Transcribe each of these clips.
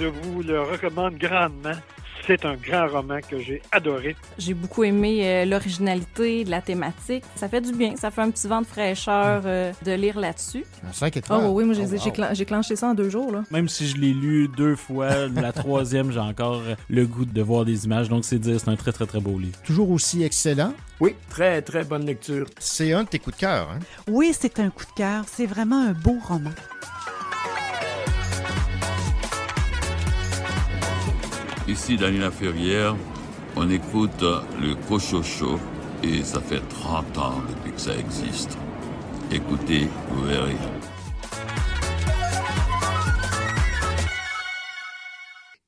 je vous le recommande grandement. C'est un grand roman que j'ai adoré. J'ai beaucoup aimé euh, l'originalité de la thématique. Ça fait du bien. Ça fait un petit vent de fraîcheur euh, de lire là-dessus. Un 5 étoiles. Oh oui, moi j'ai Oh, wow. clen- clenché ça en deux jours. Là. Même si je l'ai lu deux fois, la troisième, j'ai encore le goût de voir des images. Donc, c'est dire, c'est un très, très, très beau livre. Toujours aussi excellent. Oui, très, très bonne lecture. C'est un de tes coups de cœur. Hein? Oui, c'est un coup de cœur. C'est vraiment un beau roman. Ici Daniela Ferrière, on écoute le Cochocho et ça fait 30 ans depuis que ça existe. Écoutez, vous verrez.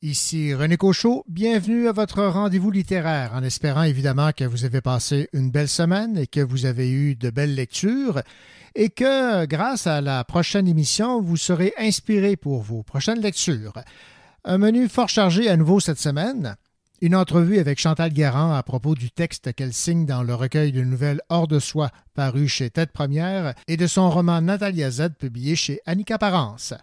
Ici René Cochot, bienvenue à votre rendez-vous littéraire, en espérant évidemment que vous avez passé une belle semaine et que vous avez eu de belles lectures et que grâce à la prochaine émission, vous serez inspiré pour vos prochaines lectures. Un menu fort chargé à nouveau cette semaine. Une entrevue avec Chantal Garand à propos du texte qu'elle signe dans le recueil de nouvelles Hors de soi, paru chez Tête Première, et de son roman Natalia Z, publié chez Annika Parence.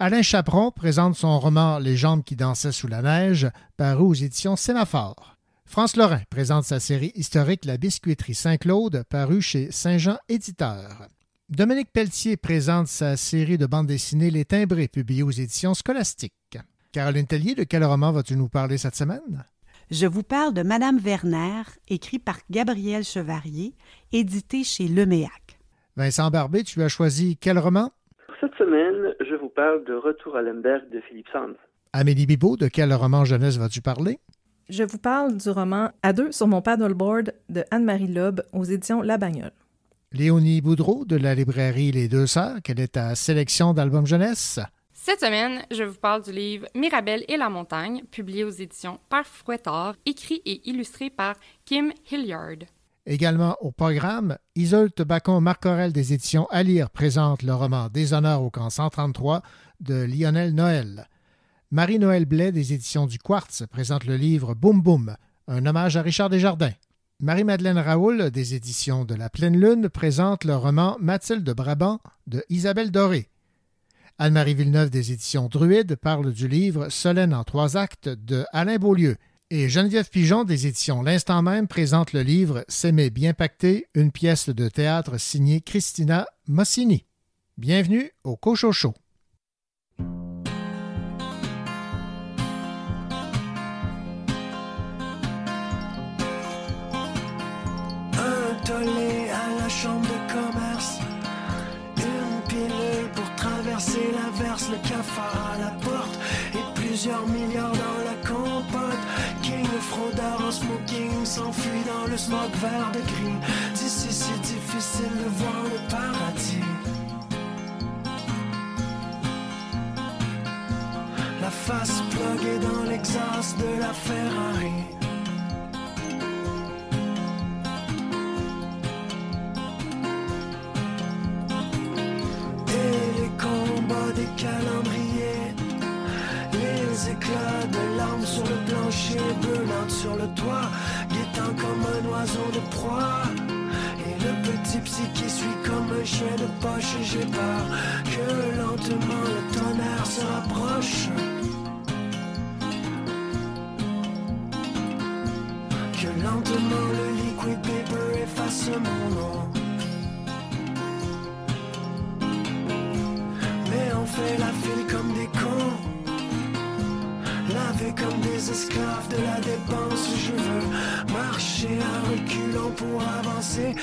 Alain Chaperon présente son roman Les jambes qui dansaient sous la neige, paru aux éditions Sémaphore. France Lorrain présente sa série historique La biscuiterie Saint-Claude, paru chez Saint-Jean Éditeur. Dominique Pelletier présente sa série de bandes dessinées Les Timbrés, publiée aux éditions Scolastiques. Caroline Tellier, de quel roman vas-tu nous parler cette semaine? Je vous parle de Madame Werner, écrit par Gabriel Chevarier, édité chez Leméac. Vincent Barbé, tu as choisi quel roman? Cette semaine, je vous parle de Retour à Lemberg de Philippe Sands. Amélie Bibeau, de quel roman jeunesse vas-tu parler? Je vous parle du roman À deux sur mon paddleboard de Anne-Marie Loeb aux éditions La Bagnole. Léonie Boudreau, de la librairie Les Deux Sœurs, quelle est ta sélection d'albums jeunesse? Cette semaine, je vous parle du livre Mirabelle et la montagne, publié aux éditions Père Fouettard, écrit et illustré par Kim Hilliard. Également au programme, Isolde Bacon-Marcorel des éditions à lire présente le roman Déshonneur au camp 133 de Lionel Noël. Marie-Noël Blais des éditions du Quartz présente le livre Boum Boum, un hommage à Richard Desjardins. Marie-Madeleine Raoul des éditions de La Pleine Lune présente le roman Mathilde Brabant de Isabelle Doré. Anne-Marie Villeneuve des éditions Druide parle du livre Solène en trois actes de Alain Beaulieu. Et Geneviève Pigeon des éditions L'Instant même présente le livre S'aimer bien pacté, une pièce de théâtre signée Christina Mossini. Bienvenue au Cochocho. Cafard à la porte. Et plusieurs milliards dans la compote. King le fraudeur en smoking s'enfuit dans le smog vert de gris. D'ici c'est difficile de voir le paradis. La face pluguée dans l'exhaust de la Ferrari. Sur le toit Guettant comme un oiseau de proie. Et le petit psy qui suit comme un chien de poche j'ai peur que lentement le tonnerre se rapproche. Que lentement le liquid paper efface mon nom la dépense. Je veux marcher à reculons pour avancer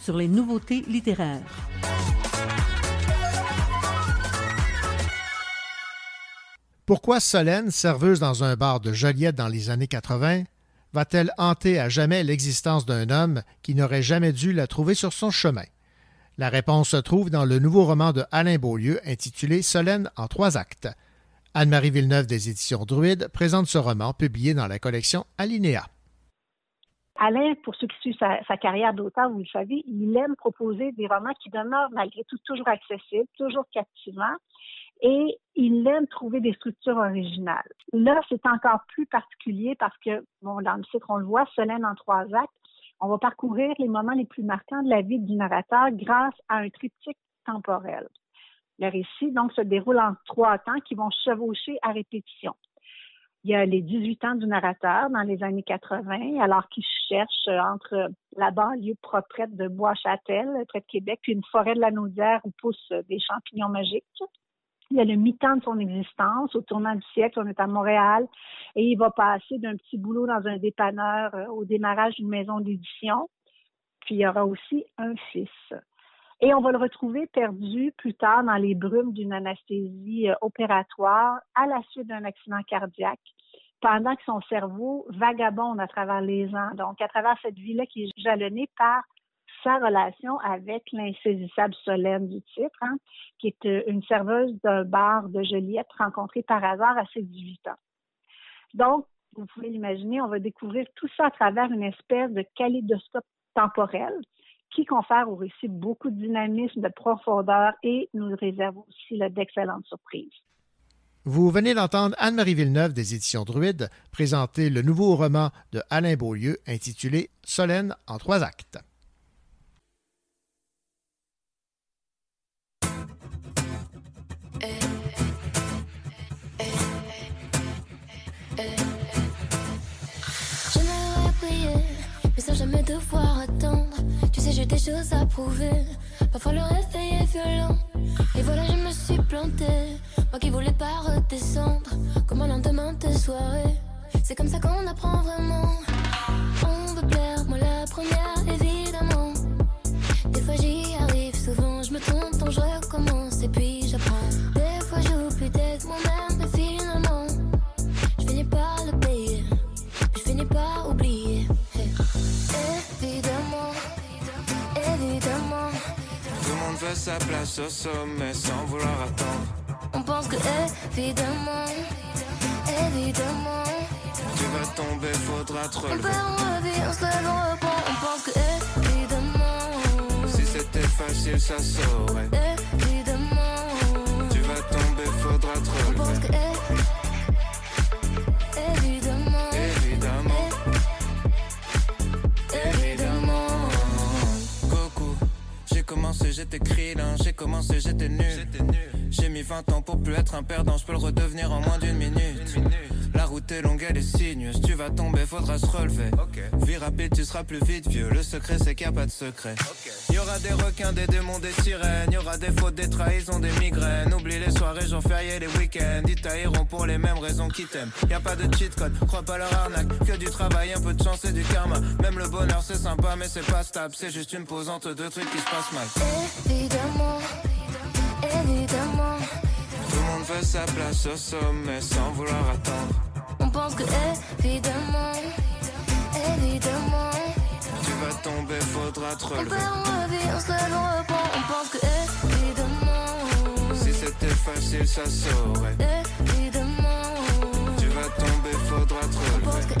sur les nouveautés littéraires. Pourquoi Solène, serveuse dans un bar de Joliette dans les années 80, va-t-elle hanter à jamais l'existence d'un homme qui n'aurait jamais dû la trouver sur son chemin? La réponse se trouve dans le nouveau roman de Alain Beaulieu intitulé Solène en trois actes. Anne-Marie Villeneuve des éditions Druide présente ce roman publié dans la collection Alinéa. Alain, pour ceux qui suivent sa, carrière d'auteur, vous le savez, il aime proposer des romans qui demeurent malgré tout toujours accessibles, toujours captivants, et il aime trouver des structures originales. Là, c'est encore plus particulier parce que, bon, dans le titre, on le voit, Solène en trois actes, on va parcourir les moments les plus marquants de la vie du narrateur grâce à un triptyque temporel. Le récit, donc, se déroule en trois temps qui vont chevaucher à répétition. Il y a les 18 ans du narrateur dans les années 80, alors qu'il cherche entre la banlieue proprette de Bois-Châtel, près de Québec, puis une forêt de la Naudière où poussent des champignons magiques. Il y a le mi-temps de son existence. Au tournant du siècle, on est à Montréal et il va passer d'un petit boulot dans un dépanneur euh, au démarrage d'une maison d'édition. Puis il y aura aussi un fils. Et on va le retrouver perdu plus tard dans les brumes d'une anesthésie euh, opératoire à la suite d'un accident cardiaque pendant que son cerveau vagabonde à travers les ans. Donc, à travers cette vie-là qui est jalonnée par sa relation avec l'insaisissable Solène du titre, hein, qui est euh, une serveuse d'un bar de Joliette rencontrée par hasard à ses 18 ans. Donc, vous pouvez l'imaginer, on va découvrir tout ça à travers une espèce de kaléidoscope temporel qui confère au récit beaucoup de dynamisme, de profondeur et nous réserve aussi d'excellentes surprises. Vous venez d'entendre Anne-Marie Villeneuve des éditions Druide présenter le nouveau roman de Alain Beaulieu intitulé Solène en trois actes. J'ai des choses à prouver. Parfois le réveil est violent. Et voilà, je me suis plantée. Moi qui voulais pas redescendre. Comme un lendemain de soirée. C'est comme ça qu'on apprend vraiment. On veut plaire, moi la première, évidemment. Des fois j'y arrive, souvent je me trompe, donc je recommence. Sa place au sommet sans vouloir attendre. On pense que évidemment, évidemment. Tu vas tomber, faudra te On relever. perd, on on se lève, on reprend. On pense que évidemment, Si c'était facile, ça saurait. évidemment. Tu vas tomber, faudra te On pense que commencé, j'étais krillin, j'ai commencé, j'étais nul. J'ai mis 20 ans pour plus être un perdant, je peux le redevenir en moins d'une minute. La route est longue, elle est sinueuse, tu vas tomber, faudra se relever. Vie rapide, tu seras plus vite vieux, le secret c'est qu'il n'y a pas de secret. Y aura des requins, des démons, des sirènes, y aura des fautes, des trahisons, des migraines. Oublie les soirées, jours fériés, les week-ends, ils tailleront pour les mêmes raisons qu'ils t'aiment. Y a pas de cheat code, crois pas leur arnaque, que du travail, un peu de chance et du karma. Même le bonheur c'est sympa, mais c'est pas stable, c'est juste une pause entre deux trucs qui se passent mal. Évidemment, évidemment. Monde veut sa place au sommet sans vouloir attendre. On pense que évidemment, évidemment. Tu vas tomber, faudra te On relever. perd, on revient, on se lève, on reprend. On pense que évidemment, Si c'était facile, ça saurait. évidemment. Tu vas tomber, faudra te On pense relever. que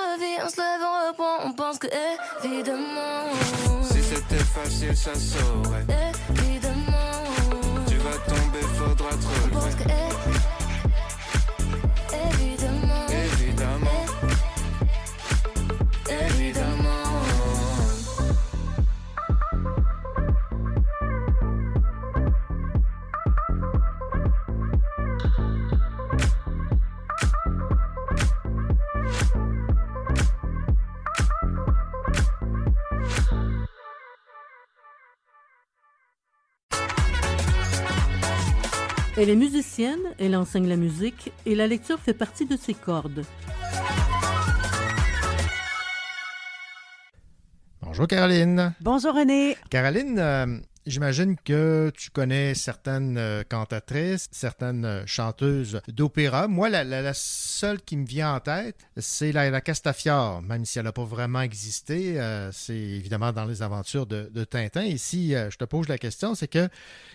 Reprend. On pense que évidemment, Si c'était facile, ça saurait. évidemment. Tu vas tomber, faudra te On pense relever. que é- Elle est musicienne, elle enseigne la musique et la lecture fait partie de ses cordes. Bonjour Caroline. Bonjour René. Caroline, euh, j'imagine que tu connais certaines euh, cantatrices, certaines euh, chanteuses d'opéra. Moi, la, seule qui me vient en tête, c'est la, Castafiore, même si elle n'a pas vraiment existé. euh, c'est évidemment dans les aventures de, Tintin. Et si je te pose la question, c'est que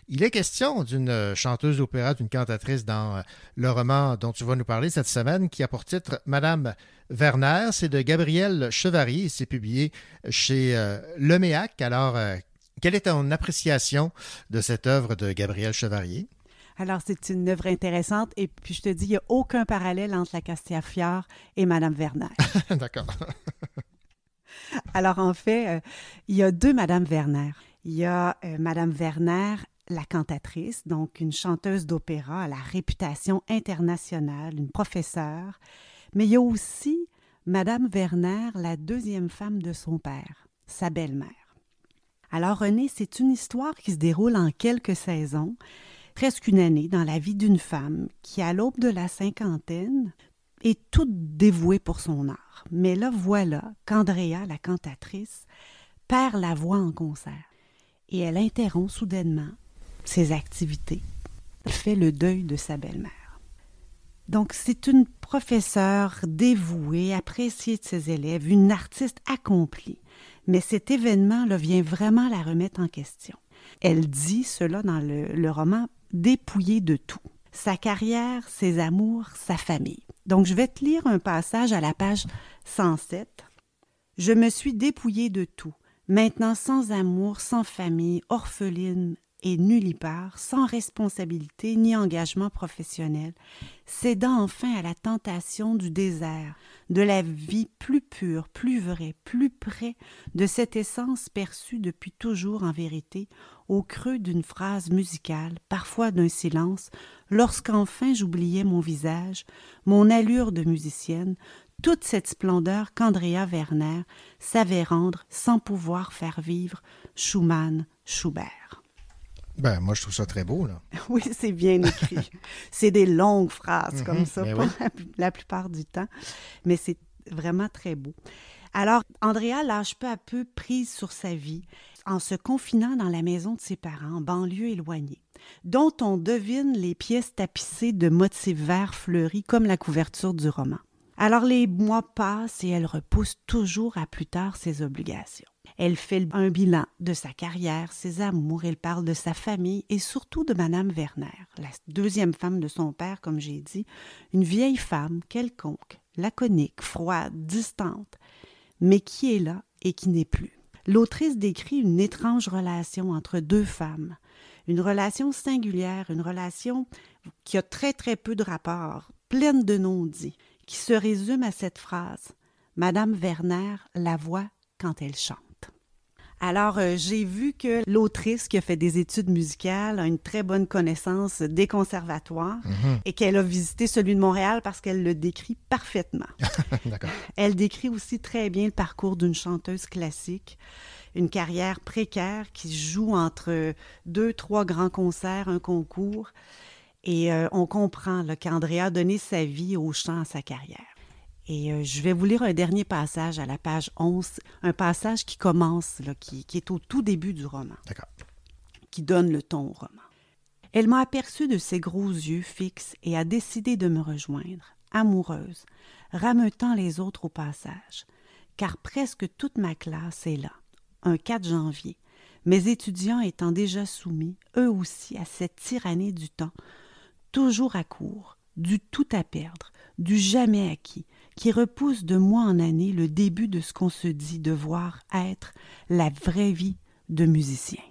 il est question d'une chanteuse d'opéra, d'une cantatrice dans le roman dont tu vas nous parler cette semaine, qui a pour titre Madame Werner. C'est de Gabriel Chevarier. et C'est publié chez euh, Leméac. Alors, quelle est ton appréciation de cette œuvre de Gabriel Chevarier? Alors, c'est une œuvre intéressante et puis je te dis, il n'y a aucun parallèle entre la Castafiore et Madame Werner. D'accord. Alors, en fait, euh, il y a deux Madame Werner. Il y a euh, Madame Werner, la cantatrice, donc une chanteuse d'opéra à la réputation internationale, une professeure. Mais il y a aussi Madame Werner, la deuxième femme de son père, sa belle-mère. Alors, René, c'est une histoire qui se déroule en quelques saisons, presque une année dans la vie d'une femme qui, à l'aube de la cinquantaine, est toute dévouée pour son art. Mais là, voilà qu'Andrea, la cantatrice, perd la voix en concert et elle interrompt soudainement ses activités. Elle fait le deuil de sa belle-mère. Donc, c'est une professeure dévouée, appréciée de ses élèves, une artiste accomplie. Mais cet événement-là vient vraiment la remettre en question. Elle dit cela dans le, roman Dépouillée de tout. Sa carrière, ses amours, sa famille. Donc, je vais te lire un passage à la page 107. Je me suis dépouillée de tout, maintenant sans amour, sans famille, orpheline et nullipare, sans responsabilité ni engagement professionnel, cédant enfin à la tentation du désert, de la vie plus pure, plus vraie, plus près de cette essence perçue depuis toujours en vérité, au creux d'une phrase musicale, parfois d'un silence, lorsqu'enfin j'oubliais mon visage, mon allure de musicienne, toute cette splendeur qu'Andrea Werner savait rendre sans pouvoir faire vivre Schumann, Schubert. Ben, moi, je trouve ça très beau, là. Oui, c'est bien écrit. c'est des longues phrases comme Mhm, ça, pas oui. la, la plupart du temps, mais c'est vraiment très beau. Alors, Andrea lâche peu à peu prise sur sa vie en se confinant dans la maison de ses parents, en banlieue éloignée, dont on devine les pièces tapissées de motifs verts fleuris comme la couverture du roman. Alors les mois passent et elle repousse toujours à plus tard ses obligations. Elle fait un bilan de sa carrière, ses amours, elle parle de sa famille et surtout de Madame Werner, la deuxième femme de son père, comme j'ai dit, une vieille femme quelconque, laconique, froide, distante, mais qui est là et qui n'est plus. L'autrice décrit une étrange relation entre deux femmes, une relation singulière, une relation qui a très très peu de rapports, pleine de non-dits, qui se résume à cette phrase Madame Werner la voit quand elle chante. Alors, euh, j'ai vu que l'autrice qui a fait des études musicales a une très bonne connaissance des conservatoires Mhm. et qu'elle a visité celui de Montréal parce qu'elle le décrit parfaitement. Elle décrit aussi très bien le parcours d'une chanteuse classique, une carrière précaire qui joue entre deux, trois grands concerts, un concours. Et euh, on comprend qu'Andrea a donné sa vie au chant à sa carrière. Et euh, je vais vous lire un dernier passage à la page 11, un passage qui commence, là, qui, qui est au tout début du roman. D'accord. Qui donne le ton au roman. Elle m'a aperçu de ses gros yeux fixes et a décidé de me rejoindre, amoureuse, rameutant les autres au passage, car presque toute ma classe est là, un 4 janvier, mes étudiants étant déjà soumis, eux aussi, à cette tyrannie du temps, toujours à court, du tout à perdre, du jamais acquis, qui repousse de mois en année le début de ce qu'on se dit devoir être la vraie vie de musicien.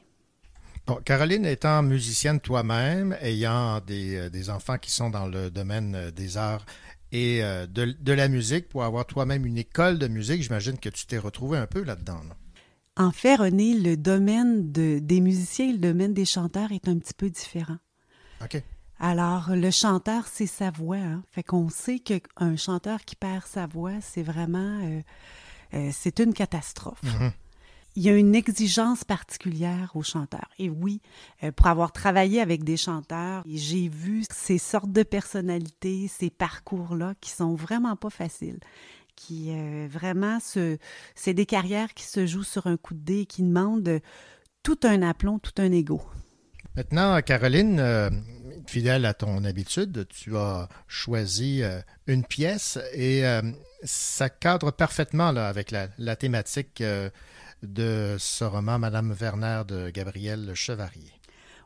Bon, Caroline étant musicienne toi-même, ayant des, euh, des enfants qui sont dans le domaine euh, des arts et euh, de, de la musique, pour avoir toi-même une école de musique, j'imagine que tu t'es retrouvé un peu là-dedans. là. En fait, René, le domaine de- des musiciens et le domaine des chanteurs est un petit peu différent. OK. Alors, le chanteur, c'est sa voix. Hein? Fait qu'on sait qu'un chanteur qui perd sa voix, c'est vraiment... euh, euh, c'est une catastrophe. Mhm. il y a une exigence particulière aux chanteurs. Et oui, euh, pour avoir travaillé avec des chanteurs, j'ai vu ces sortes de personnalités, ces parcours-là qui sont vraiment pas faciles qui vraiment se, c'est des carrières qui se jouent sur un coup de dé, qui demandent tout un aplomb, tout un ego. Maintenant, Caroline, fidèle à ton habitude, tu as choisi une pièce et ça cadre parfaitement là, avec la, la thématique de ce roman Madame Werner de Gabriel Chevarier.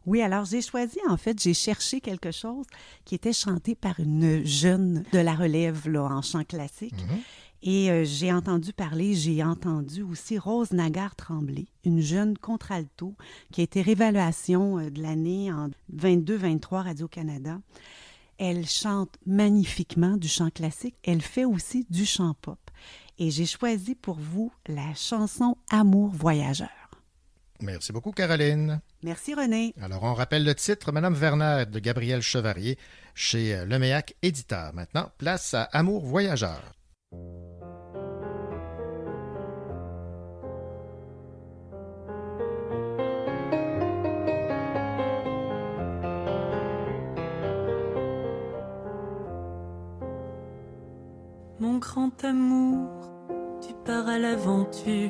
Oui, alors j'ai choisi, en fait, j'ai cherché quelque chose qui était chanté par une jeune de la relève là, en chant classique. Mhm. Et euh, j'ai entendu parler, j'ai entendu aussi Rose Nagar-Tremblay, une jeune contralto qui a été réévaluation euh, de l'année en 22-23 Radio-Canada. Elle chante magnifiquement du chant classique. Elle fait aussi du chant pop et j'ai choisi pour vous la chanson Amour voyageur. Merci beaucoup, Caroline. Merci, René. Alors, on rappelle le titre, Madame Werner de Gabriel Chevarier chez Leméac Éditeur. Maintenant, place à Amour voyageur. Grand amour, tu pars à l'aventure,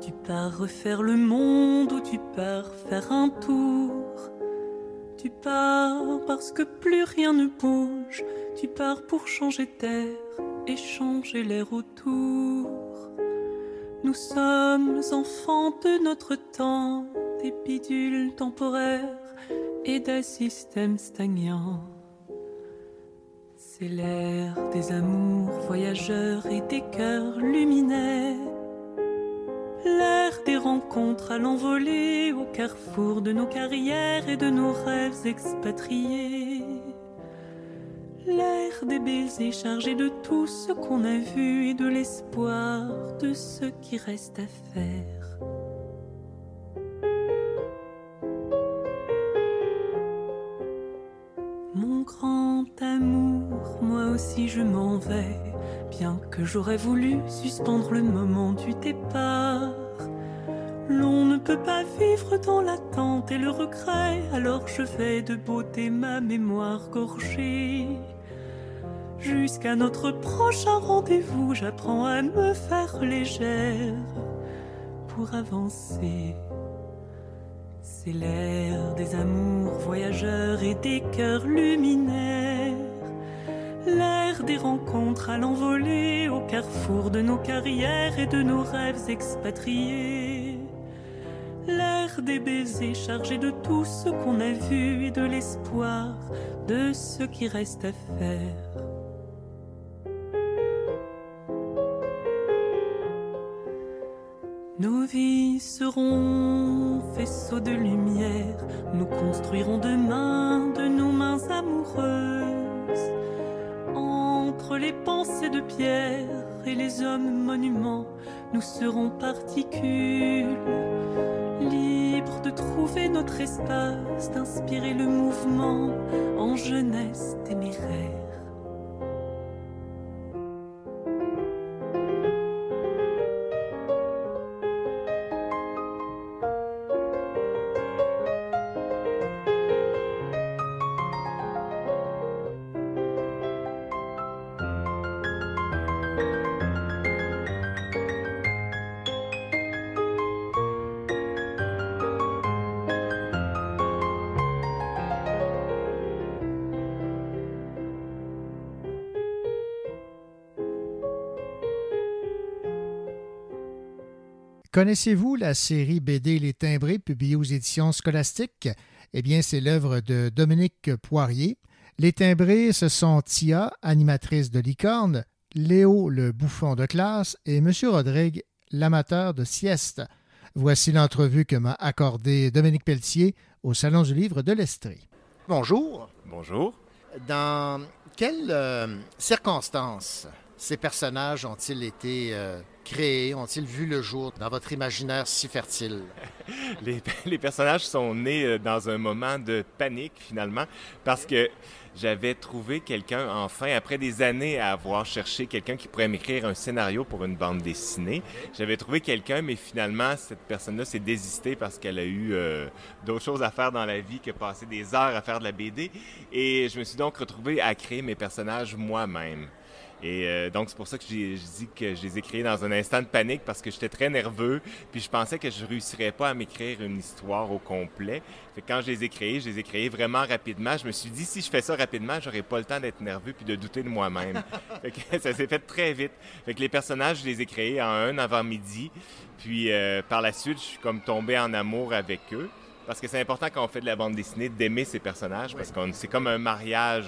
tu pars refaire le monde ou tu pars faire un tour. Tu pars parce que plus rien ne bouge, tu pars pour changer terre et changer l'air autour. Nous sommes enfants de notre temps, des bidules temporaires et d'un système stagnant. C'est l'air des amours voyageurs et des cœurs luminaires. L'air des rencontres à l'envolée au carrefour de nos carrières et de nos rêves expatriés. L'air des baisers chargés de tout ce qu'on a vu et de l'espoir de ce qui reste à faire. Bien que j'aurais voulu suspendre le moment du départ. L'on ne peut pas vivre dans l'attente et le regret, alors je vais de beauté ma mémoire gorgée. Jusqu'à notre prochain rendez-vous, j'apprends à me faire légère pour avancer. C'est l'air des amours voyageurs et des cœurs luminaires. L'air des rencontres à l'envolée au carrefour de nos carrières et de nos rêves expatriés. L'air des baisers chargés de tout ce qu'on a vu et de l'espoir de ce qui reste à faire. Nos vies seront faisceaux de lumière, nous construirons demain de nos mains amoureuses. Entre les pensées de pierre et les hommes monuments, nous serons particules, libres de trouver notre espace, d'inspirer le mouvement en jeunesse téméraire. Connaissez-vous la série BD Les Timbrés publiée aux éditions scolastiques? Eh bien, c'est l'œuvre de Dominique Poirier. Les Timbrés, ce sont Tia, animatrice de Licorne, Léo, le bouffon de classe, et M. Rodrigue, l'amateur de sieste. Voici l'entrevue que m'a accordée Dominique Pelletier au Salon du Livre de l'Estrie. Bonjour. Bonjour. Dans quelles euh, circonstances ces personnages ont-ils été euh, créés, ont-ils vu le jour dans votre imaginaire si fertile? les, personnages sont nés euh, dans un moment de panique, finalement, parce que j'avais trouvé quelqu'un, enfin, après des années à avoir cherché quelqu'un qui pourrait m'écrire un scénario pour une bande dessinée. J'avais trouvé quelqu'un, mais finalement, cette personne-là s'est désistée parce qu'elle a eu euh, d'autres choses à faire dans la vie que passer des heures à faire de la BD. Et je me suis donc retrouvé à créer mes personnages moi-même. Et euh, donc, c'est pour ça que j'ai dit que je les ai créés dans un instant de panique parce que j'étais très nerveux. Puis je pensais que je réussirais pas à m'écrire une histoire au complet. Fait que quand je les ai créés, je les ai créés vraiment rapidement. Je me suis dit, si je fais ça rapidement, j'aurai pas le temps d'être nerveux puis de douter de moi-même. fait que ça s'est fait très vite. Fait que les personnages, je les ai créés en un avant-midi. Puis euh, par la suite, je suis comme tombé en amour avec eux. Parce que c'est important quand on fait de la bande dessinée d'aimer ces personnages, parce que c'est comme un mariage.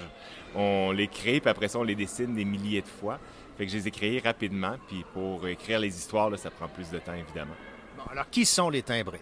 On les crée, puis après ça, on les dessine des milliers de fois. Fait que je les ai créés rapidement, puis pour écrire les histoires, là, ça prend plus de temps, évidemment. Bon, alors, qui sont les timbrés?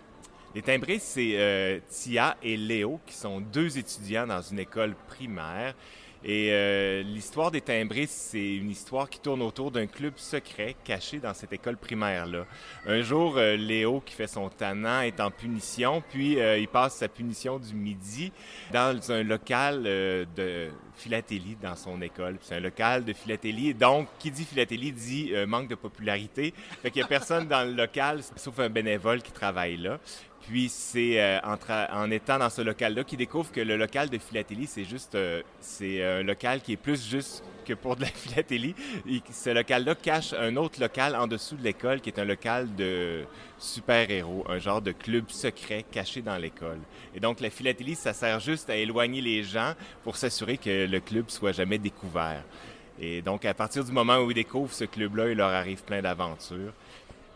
Les timbrés, c'est euh, Tia et Léo, qui sont deux étudiants dans une école primaire. Et euh, l'histoire des timbrés, c'est une histoire qui tourne autour d'un club secret caché dans cette école primaire-là. Un jour, euh, Léo, qui fait son tannant, est en punition, puis euh, il passe sa punition du midi dans un local de philatélie dans son école. C'est un local de philatélie. Donc, qui dit philatélie dit manque de popularité. Fait qu'il n'y a personne dans le local, sauf un bénévole qui travaille là. Puis c'est euh, en, étant dans ce local-là qu'il découvre que le local de philatélie, c'est juste, euh, c'est un local qui est plus juste que pour de la philatélie. ce local-là cache un autre local en dessous de l'école qui est un local de super-héros, un genre de club secret caché dans l'école. Et donc la philatélie, ça sert juste à éloigner les gens pour s'assurer que le club soit jamais découvert. Et donc à partir du moment où ils découvrent ce club-là, il leur arrive plein d'aventures.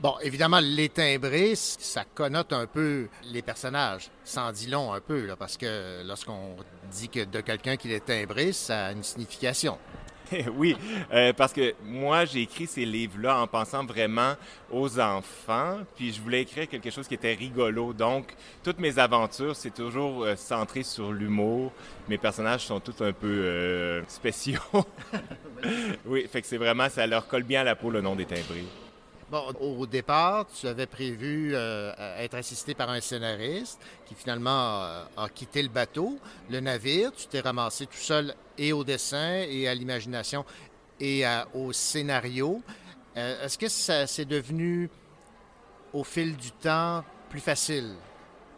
Bon, évidemment, les timbrés, ça connote un peu les personnages. Sans dit long un peu, là, parce que lorsqu'on dit que de quelqu'un qui est timbré, ça a une signification. oui, euh, parce que moi, j'ai écrit ces livres-là en pensant vraiment aux enfants, puis je voulais écrire quelque chose qui était rigolo. Donc, toutes mes aventures, c'est toujours euh, centré sur l'humour. Mes personnages sont tous un peu euh, spéciaux. oui, fait que c'est vraiment, ça leur colle bien à la peau le nom des timbrés. Au départ, tu avais prévu euh, être assisté par un scénariste qui finalement euh, a quitté le bateau, le navire. Tu t'es ramassé tout seul et au dessin et à l'imagination et au scénario. Euh, est-ce que ça s'est devenu au fil du temps plus facile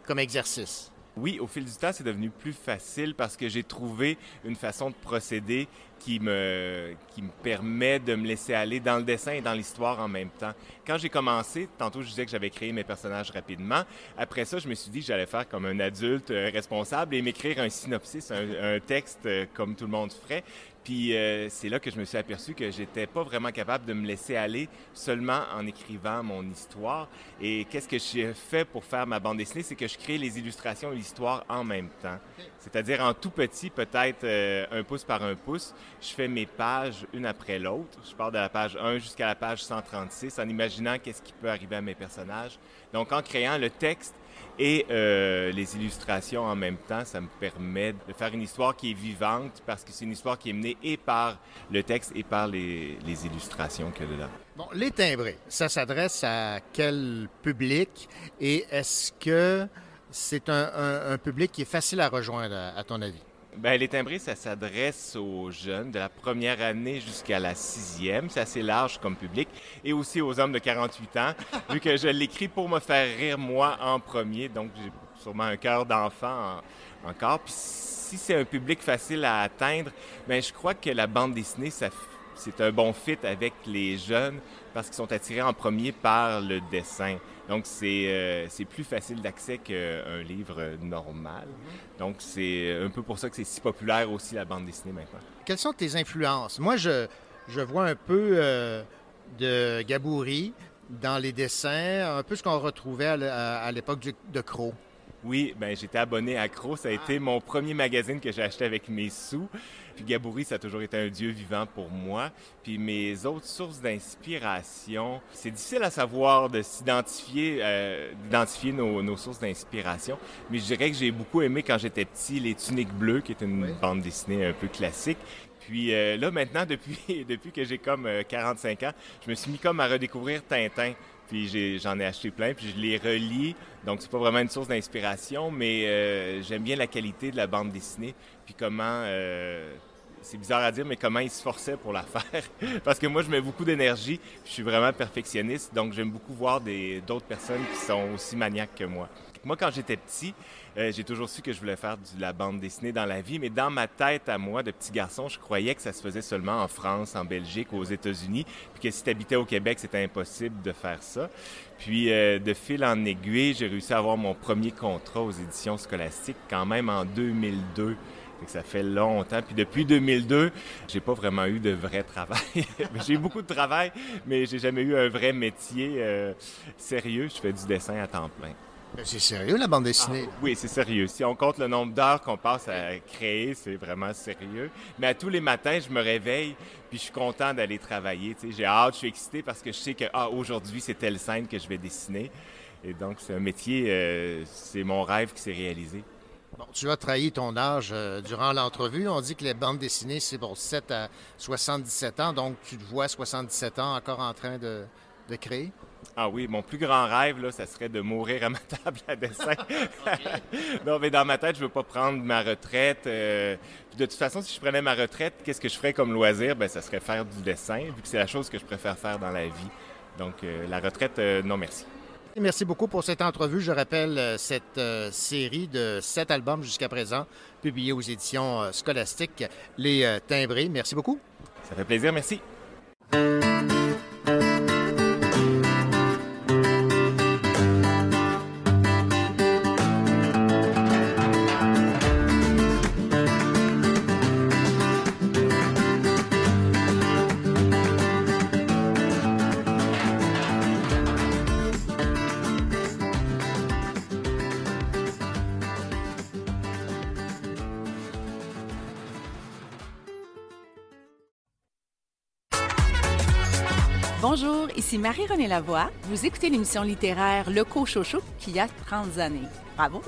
comme exercice? Oui, au fil du temps, c'est devenu plus facile parce que j'ai trouvé une façon de procéder qui me, qui me permet de me laisser aller dans le dessin et dans l'histoire en même temps. Quand j'ai commencé, tantôt je disais que j'avais créé mes personnages rapidement. Après ça, je me suis dit que j'allais faire comme un adulte euh, responsable et m'écrire un synopsis, un, texte euh, comme tout le monde ferait. Puis euh, c'est là que je me suis aperçu que j'étais pas vraiment capable de me laisser aller seulement en écrivant mon histoire. Et qu'est-ce que j'ai fait pour faire ma bande dessinée, c'est que je crée les illustrations et l'histoire en même temps. C'est-à-dire en tout petit, peut-être euh, un pouce par un pouce, je fais mes pages une après l'autre. Je pars de la page 1 jusqu'à la page 136 en imaginant qu'est-ce qui peut arriver à mes personnages. Donc en créant le texte et euh, les illustrations en même temps, ça me permet de faire une histoire qui est vivante parce que c'est une histoire qui est menée et par le texte et par les, illustrations qu'il y a dedans. Bon, les timbrés, ça s'adresse à quel public? Et est-ce que c'est un, public qui est facile à rejoindre, à ton avis? Bien, les timbrés, ça s'adresse aux jeunes de la première année jusqu'à la sixième. C'est assez large comme public. Et aussi aux hommes de 48 ans, vu que je l'écris pour me faire rire moi en premier. Donc, j'ai sûrement un cœur d'enfant encore. Puis si c'est un public facile à atteindre, bien, je crois que la bande dessinée, ça c'est un bon fit avec les jeunes parce qu'ils sont attirés en premier par le dessin. Donc, c'est euh, plus facile d'accès qu'un livre normal. Donc, c'est un peu pour ça que c'est si populaire aussi la bande dessinée maintenant. Quelles sont tes influences? Moi, je, je vois un peu euh, de Gabouri dans les dessins, un peu ce qu'on retrouvait à l'époque de Crow. Oui, ben j'étais abonné à Cro. Ça a été mon premier magazine que j'ai acheté avec mes sous. Puis Gabouri, ça a toujours été un dieu vivant pour moi. Puis mes autres sources d'inspiration, c'est difficile à savoir de s'identifier, euh, d'identifier nos, nos sources d'inspiration. Mais je dirais que j'ai beaucoup aimé quand j'étais petit les Tuniques Bleues, qui est une bande dessinée un peu classique. Puis euh, là, maintenant, depuis, depuis que j'ai comme euh, 45 ans, je me suis mis comme à redécouvrir Tintin. Puis j'en ai, acheté plein, puis je les relis. Donc, c'est pas vraiment une source d'inspiration, mais euh, j'aime bien la qualité de la bande dessinée. Puis comment... euh, c'est bizarre à dire, mais comment ils se forçaient pour la faire. Parce que moi, je mets beaucoup d'énergie, je suis vraiment perfectionniste, donc j'aime beaucoup voir d'autres personnes qui sont aussi maniaques que moi. Moi, quand j'étais petit, euh, j'ai toujours su que je voulais faire de la bande dessinée dans la vie, mais dans ma tête à moi, de petit garçon, je croyais que ça se faisait seulement en France, en Belgique, aux États-Unis, puis que si tu habitais au Québec, c'était impossible de faire ça. Puis, euh, de fil en aiguille, j'ai réussi à avoir mon premier contrat aux éditions scolastiques quand même en 2002. Ça fait longtemps. Puis depuis 2002, j'ai pas vraiment eu de vrai travail. j'ai eu beaucoup de travail, mais j'ai jamais eu un vrai métier euh, sérieux. Je fais du dessin à temps plein. C'est sérieux, la bande dessinée? Ah, oui, c'est sérieux. Si on compte le nombre d'heures qu'on passe à créer, c'est vraiment sérieux. Mais à tous les matins, je me réveille, puis je suis content d'aller travailler. J'ai hâte, je suis excité parce que je sais que ah, aujourd'hui, c'est telle scène que je vais dessiner. Et donc, c'est un métier, euh, c'est mon rêve qui s'est réalisé. Bon, tu as trahi ton âge euh, durant l'entrevue. On dit que les bandes dessinées, c'est pour 7 à 77 ans. Donc, tu te vois 77 ans encore en train de, de créer? Ah oui, mon plus grand rêve, là, ça serait de mourir à ma table à dessin. non, mais dans ma tête, je veux pas prendre ma retraite. euh, de toute façon, si je prenais ma retraite, qu'est-ce que je ferais comme loisir? Ben, ça serait faire du dessin, vu que c'est la chose que je préfère faire dans la vie. Donc, euh, la retraite, euh, non merci. Merci beaucoup pour cette entrevue. Je rappelle euh, cette euh, série de sept albums jusqu'à présent, publiés aux éditions euh, scolastiques, Les Timbrés. Merci beaucoup. Ça fait plaisir, merci. Bonjour, ici Marie-Renée Lavoie. Vous écoutez l'émission littéraire Le Cochocho qui a 30 années. Bravo!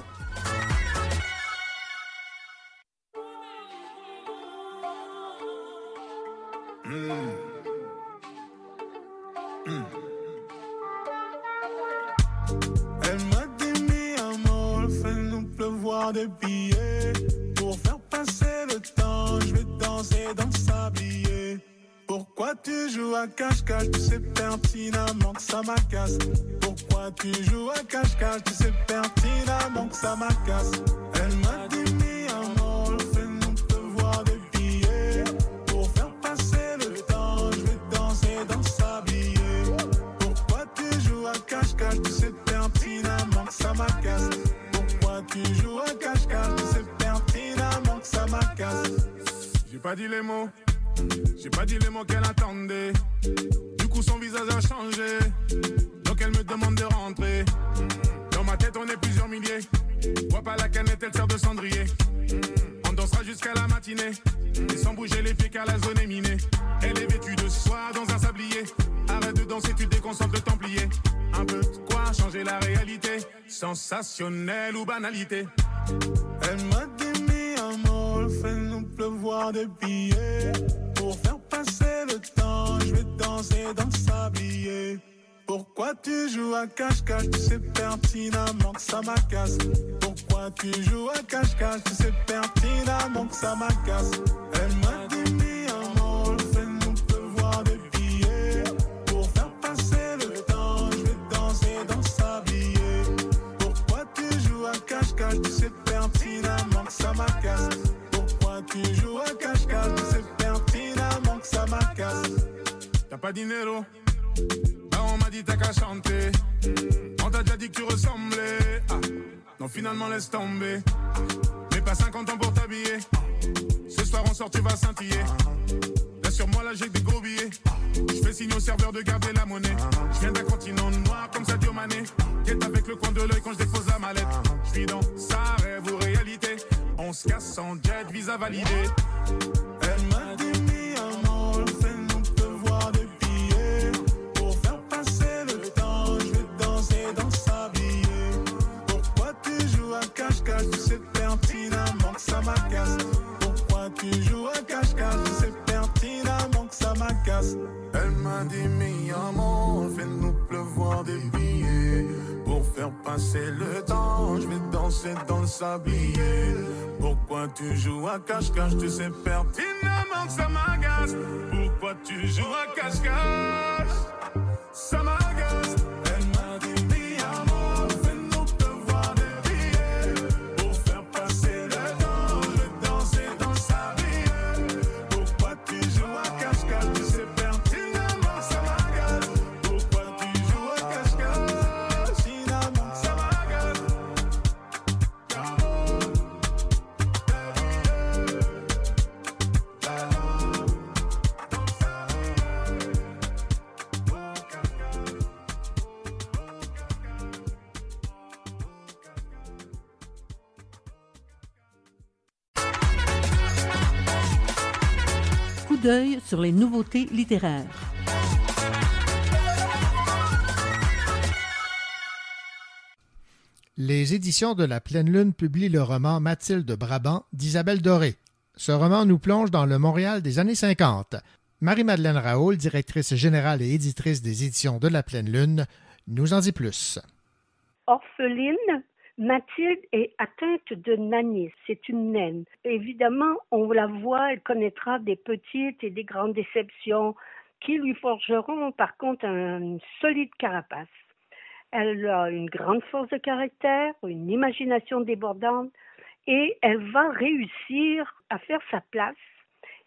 Cache-cache, tu sais pertinemment que ça m'agace. Pourquoi tu joues à cache-cache, tu sais pertinemment que ça m'agace. Elle m'a dit mi amor, fais-nous pleuvoir des billets. Pour faire passer le temps, je vais danser dans le sablier. Pourquoi tu joues à cache-cache, tu sais pertinemment que ça m'agace. Pourquoi tu joues à cache-cache, tu sais pertinemment que ça m'agace. J'ai pas dit les mots, j'ai pas dit les mots qu'elle attendait. Du coup, son visage a changé, donc elle me demande de rentrer. Dans ma tête, on est plusieurs milliers. Vois pas la canette, elle sert de cendrier. On dansera jusqu'à la matinée. Et sans bouger les pieds car la zone est minée. Elle est vêtue de soie dans un sablier. Arrête de danser, tu déconcentres le templier. Un peu de quoi changer la réalité? Sensationnelle ou banalité? Elle m'a dit mi amor, fais-nous pleuvoir des billets. Le. Pourquoi tu joues à cache-cache, tu sais pertinemment que ça m'agace. Pourquoi tu joues à cache-cache, tu sais pertinemment que ça m'agace. Elle m'a dit mi amor, fais-nous pleuvoir des billets. Pour faire passer le temps, je vais danser dans le sablier. Pourquoi tu joues à cache-cache, tu sais pertinemment que ça m'agace. Pourquoi tu joues à cache-cache, tu sais pertinemment que ça m'agace. T'as pas dinero Bah on m'a dit t'as qu'à chanter. On t'a déjà dit que tu ressemblais. Ah, non finalement laisse tomber. Mais pas 50 ans pour t'habiller. Ce soir on sort tu vas scintiller. Là sur moi là j'ai des gros billets. Je Fais signe au serveur de garder la monnaie. Je viens d'un continent noir comme Sadio Mané. Quête avec le coin de l'œil quand je dépose la mallette. Je suis dans sa rêve ou réalité. On se casse en jet, visa validé. Elle cache-cache Tu sais pertinemment que ça m'agace. Pourquoi tu joues à cache-cache Tu sais pertinemment que ça m'agace. Elle m'a dit, mi fais-nous pleuvoir des billets. Pour faire passer le temps, je vais danser dans le sablier. Pourquoi tu joues à cache-cache Tu sais pertinemment que ça m'agace. Pourquoi tu joues à cache-cache? Ça m'agace. D'œil sur les nouveautés littéraires. Les éditions de la Pleine Lune publient le roman Mathilde Brabant d'Isabelle Doré. Ce roman nous plonge dans le Montréal des années 50. Marie-Madeleine Raoul, directrice générale et éditrice des éditions de la Pleine Lune, nous en dit plus. Orpheline, Mathilde est atteinte de nanisme. C'est une naine. Évidemment, on la voit, elle connaîtra des petites et des grandes déceptions qui lui forgeront par contre un- une solide carapace. Elle a une grande force de caractère, une imagination débordante et elle va réussir à faire sa place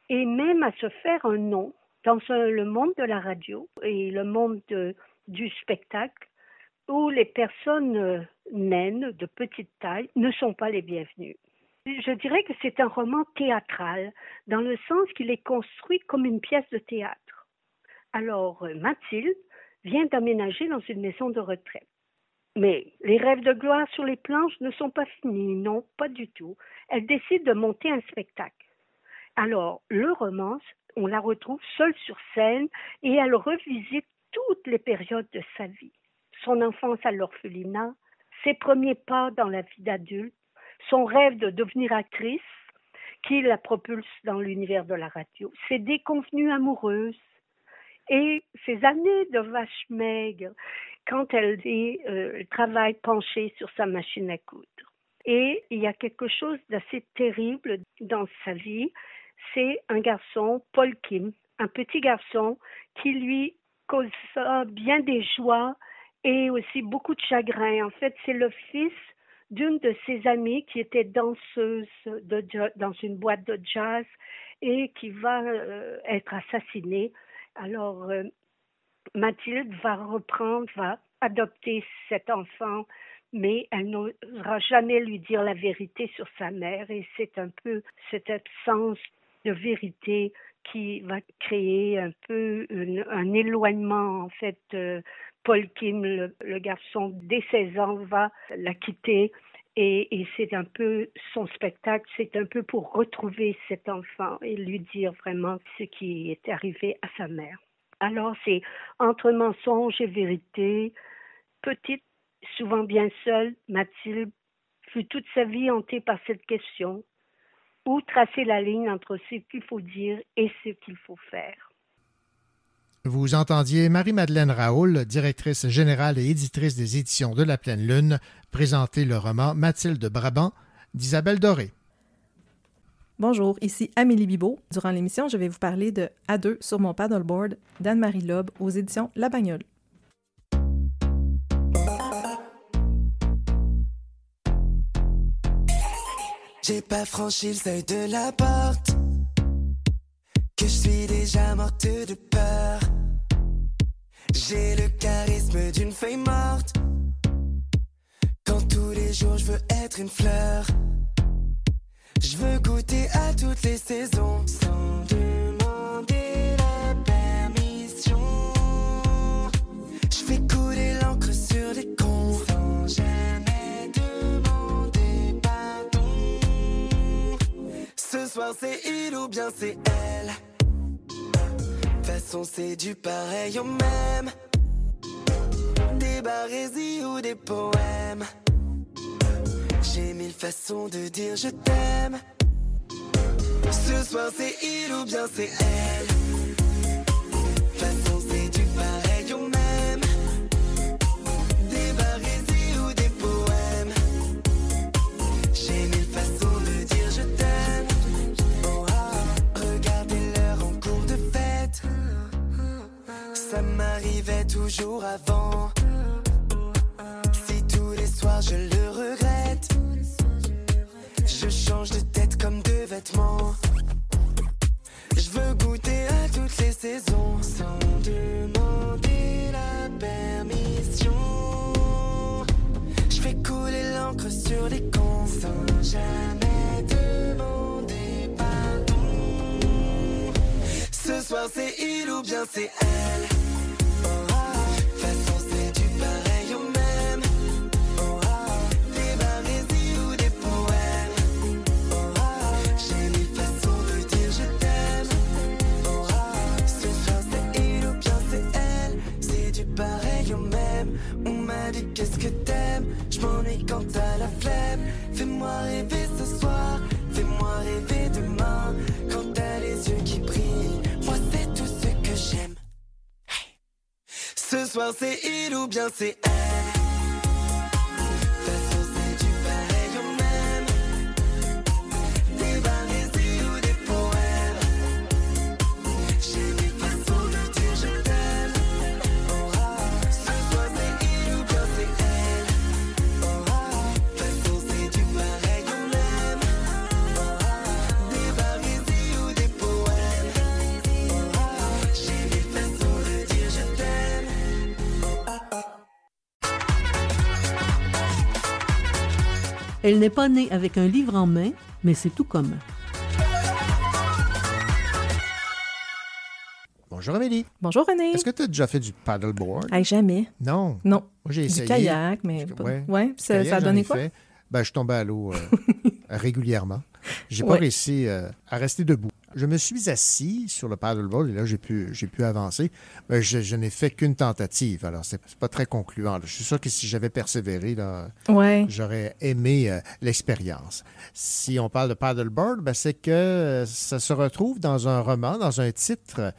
et même à se faire un nom dans le monde de la radio et le monde de- du spectacle où les personnes euh, naines de petite taille ne sont pas les bienvenues. Je dirais que c'est un roman théâtral, dans le sens qu'il est construit comme une pièce de théâtre. Alors, euh, Mathilde vient d'aménager dans une maison de retraite. Mais les rêves de gloire sur les planches ne sont pas finis, non, pas du tout. Elle décide de monter un spectacle. Alors, le romance, on la retrouve seule sur scène et elle revisite toutes les périodes de sa vie. Son enfance à l'orphelinat, ses premiers pas dans la vie d'adulte, son rêve de devenir actrice qui la propulse dans l'univers de la radio, ses déconvenues amoureuses et ses années de vache maigre quand euh, elle travaille penchée sur sa machine à coudre. Et il y a quelque chose d'assez terrible dans sa vie, c'est un garçon, Paul Kim, un petit garçon qui lui causera bien des joies et aussi beaucoup de chagrin. En fait, c'est le fils d'une de ses amies qui était danseuse dans une boîte de jazz et qui va euh, être assassinée. Alors, euh, Mathilde va reprendre, va adopter cet enfant, mais elle n'osera jamais lui dire la vérité sur sa mère et c'est un peu cette absence de vérité qui va créer un peu un éloignement en fait. euh, Paul Kim, le, garçon dès 16 ans, va la quitter et, et c'est un peu son spectacle, c'est un peu pour retrouver cet enfant et lui dire vraiment ce qui est arrivé à sa mère. Alors c'est entre mensonge et vérité, petite, souvent bien seule, Mathilde fut toute sa vie hantée par cette question. Où tracer la ligne entre ce qu'il faut dire et ce qu'il faut faire? Vous entendiez Marie-Madeleine Raoul, directrice générale et éditrice des éditions de la Pleine Lune, présenter le roman Mathilde Brabant d'Isabelle Doré. Bonjour, ici Amélie Bibot. Durant l'émission, je vais vous parler de A2 sur mon paddleboard d'Anne-Marie Loeb aux éditions La Bagnole. J'ai pas franchi le seuil de la porte. Que je suis déjà morte de peur. J'ai le charisme d'une feuille morte. Quand tous les jours je veux être une fleur. Je veux goûter à toutes les saisons sans demander la permission. Je fais couler l'encre sur les cons sans jamais demander pardon. Ce soir c'est il ou bien c'est elle. C'est du pareil au même. Des barésies ou des poèmes. J'ai mille façons de dire je t'aime. Ce soir, c'est il ou bien c'est elle. Toujours avant. Si tous les soirs je le regrette, je change de tête comme de vêtements. Je veux goûter à toutes les saisons sans demander la permission. Je fais couler l'encre sur les cons sans jamais demander pardon. Ce soir c'est il ou bien c'est elle. Qu'est-ce que t'aimes? Je m'ennuie quand t'as la flemme. Fais-moi rêver ce soir. Fais-moi rêver demain. Quand t'as les yeux qui brillent. Moi c'est tout ce que j'aime. Ce soir c'est il ou bien c'est elle? Elle n'est pas née avec un livre en main, mais c'est tout comme. Bonjour Amélie. Bonjour René. Est-ce que tu as déjà fait du paddleboard? Hey, jamais. Non. Non. Moi, j'ai Du essayé. kayak, mais Je- ouais. ouais, Du ça- kayak, ça a donné quoi? fait. Ben, je tombais à l'eau euh, régulièrement. J'ai pas Ouais. réussi euh, à rester debout. Je me suis assis sur le paddleboard et là, j'ai pu, j'ai pu avancer. Mais je, je n'ai fait qu'une tentative. Alors, c'est pas très concluant. là. Je suis sûr que si j'avais persévéré, là, Ouais. j'aurais aimé euh, l'expérience. Si on parle de paddleboard, ben, c'est que ça se retrouve dans un roman, dans un titre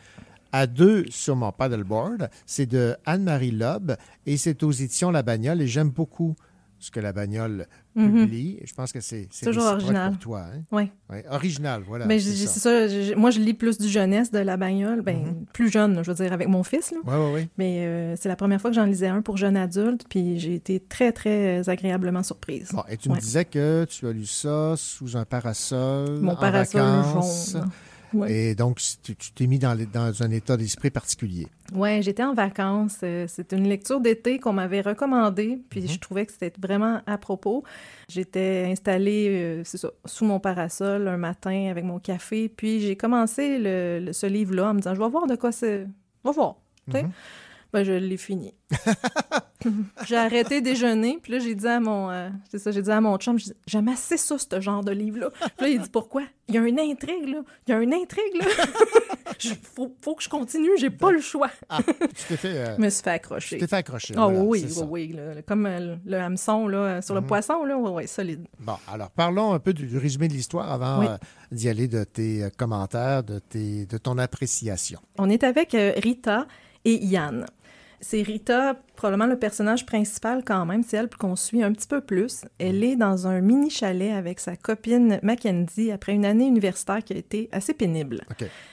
à deux sur mon paddleboard. C'est de Anne-Marie Loeb et c'est aux éditions La Bagnole et j'aime beaucoup ce que La Bagnole Mhm. publie. Je pense que c'est c'est Toujours original. pour toi. hein? Ouais, Original, voilà. Ben, c'est ça. moi, je lis plus du jeunesse de la bagnole, ben, plus jeune, je veux dire, avec mon fils. Là. Ouais, ouais, ouais. Mais euh, c'est la première fois que j'en lisais un pour jeune adulte, puis j'ai été très, très agréablement surprise. Bon, et tu me disais que tu as lu ça sous un parasol. Mon en parasol vacances. jaune. Ouais. Et donc, tu t'es mis dans, un état d'esprit particulier. Ouais, j'étais en vacances. euh, C'est une lecture d'été qu'on m'avait recommandée, puis je trouvais que c'était vraiment à propos. J'étais installée, euh, c'est ça, sous mon parasol un matin avec mon café, puis j'ai commencé le- le- ce livre-là en me disant, je vais voir de quoi c'est... Vais voir, sais. Ben, je l'ai fini. j'ai arrêté déjeuner, puis là, j'ai dit à mon... euh, c'est ça, j'ai dit à mon chum, j'ai dit, j'aime assez ça, ce genre de livre-là. Puis là, il dit, pourquoi? Il y a une intrigue, là. Il y a une intrigue, là. Il faut, faut que je continue, j'ai pas le choix. Tu t'es fait. euh, Je me suis fait accrocher. Tu t'es fait accrocher. Ah voilà, oui, oui, oui, là, comme euh, le hameçon là, sur le Mhm. poisson, là, oui, oui, solide. Bon, alors parlons un peu du, du résumé de l'histoire avant Oui. d'y aller de tes commentaires, de, tes, de ton appréciation. On est avec Rita et Yann. C'est Rita, probablement le personnage principal quand même, c'est elle qu'on suit un petit peu plus. Elle est dans un mini chalet avec sa copine Mackenzie après une année universitaire qui a été assez pénible.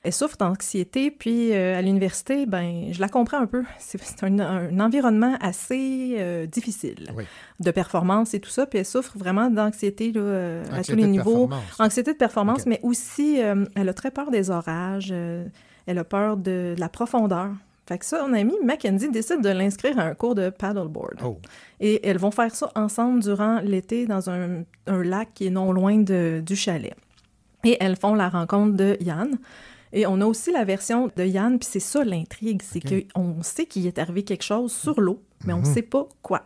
Elle souffre d'anxiété, puis euh, à l'université, ben, je la comprends un peu. C'est un, un environnement assez euh, difficile Oui. de performance et tout ça, puis elle souffre vraiment d'anxiété euh, à tous les niveaux. performance. Anxiété de performance, mais aussi, elle a très peur des orages, elle a peur de, de la profondeur. Fait que ça, son amie Mackenzie décide de l'inscrire à un cours de paddleboard. Oh. Et elles vont faire ça ensemble durant l'été dans un, un lac qui est non loin de- du chalet. Et elles font la rencontre de Yann. Et on a aussi la version de Yann, puis c'est ça l'intrigue, c'est qu'on sait qu'il est arrivé quelque chose sur l'eau, mais on ne Mhm. sait pas quoi.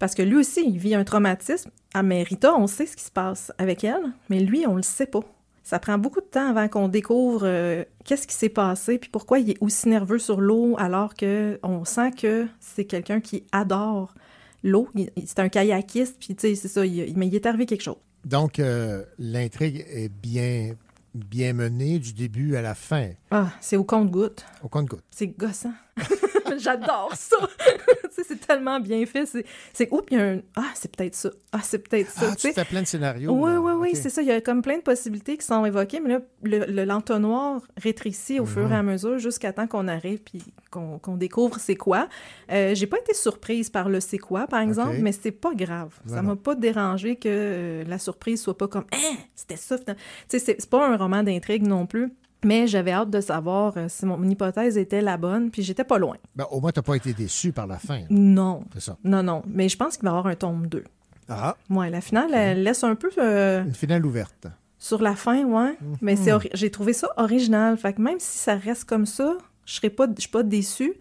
Parce que lui aussi, il vit un traumatisme. Ah, mais Rita, on sait ce qui se passe avec elle, mais lui, on le sait pas. Ça prend beaucoup de temps avant qu'on découvre euh, qu'est-ce qui s'est passé, puis pourquoi il est aussi nerveux sur l'eau, alors que on sent que c'est quelqu'un qui adore l'eau. C'est un kayakiste, puis tu sais, c'est ça, il- mais il est arrivé quelque chose. Donc, euh, l'intrigue est bien, bien menée du début à la fin, Ah, c'est au compte-goutte. au compte-goutte. C'est gossant. J'adore ça. c'est tellement bien fait. C'est, c'est oups, il y a un. Ah, c'est peut-être ça. Ah, c'est peut-être ça. Ah, tu plein de scénarios. Oui, oui, oui, c'est ça. Il y a comme plein de possibilités qui sont évoquées, mais là, le, le- l'entonnoir rétrécit au fur et à Mhm. mesure jusqu'à temps qu'on arrive puis qu'on, qu'on découvre c'est quoi. Euh, j'ai pas été surprise par le c'est quoi, par exemple, OK. mais c'est pas grave. Ça Voilà. m'a pas dérangé que euh, la surprise soit pas comme Hein, c'était ça. Tu sais, c'est pas un roman d'intrigue non plus. Mais j'avais hâte de savoir euh, si mon hypothèse était la bonne, puis j'étais pas loin. Ben, au moins, tu n'as pas été déçu par la fin. Non. C'est ça. Non, non. Mais je pense qu'il va y avoir un tome 2. Ah, Ouais, la finale, elle laisse un peu euh, une finale ouverte. sur la fin, ouais. Mais c'est ori- j'ai trouvé ça original. Fait que même si ça reste comme ça, je serais pas, je suis pas déçue.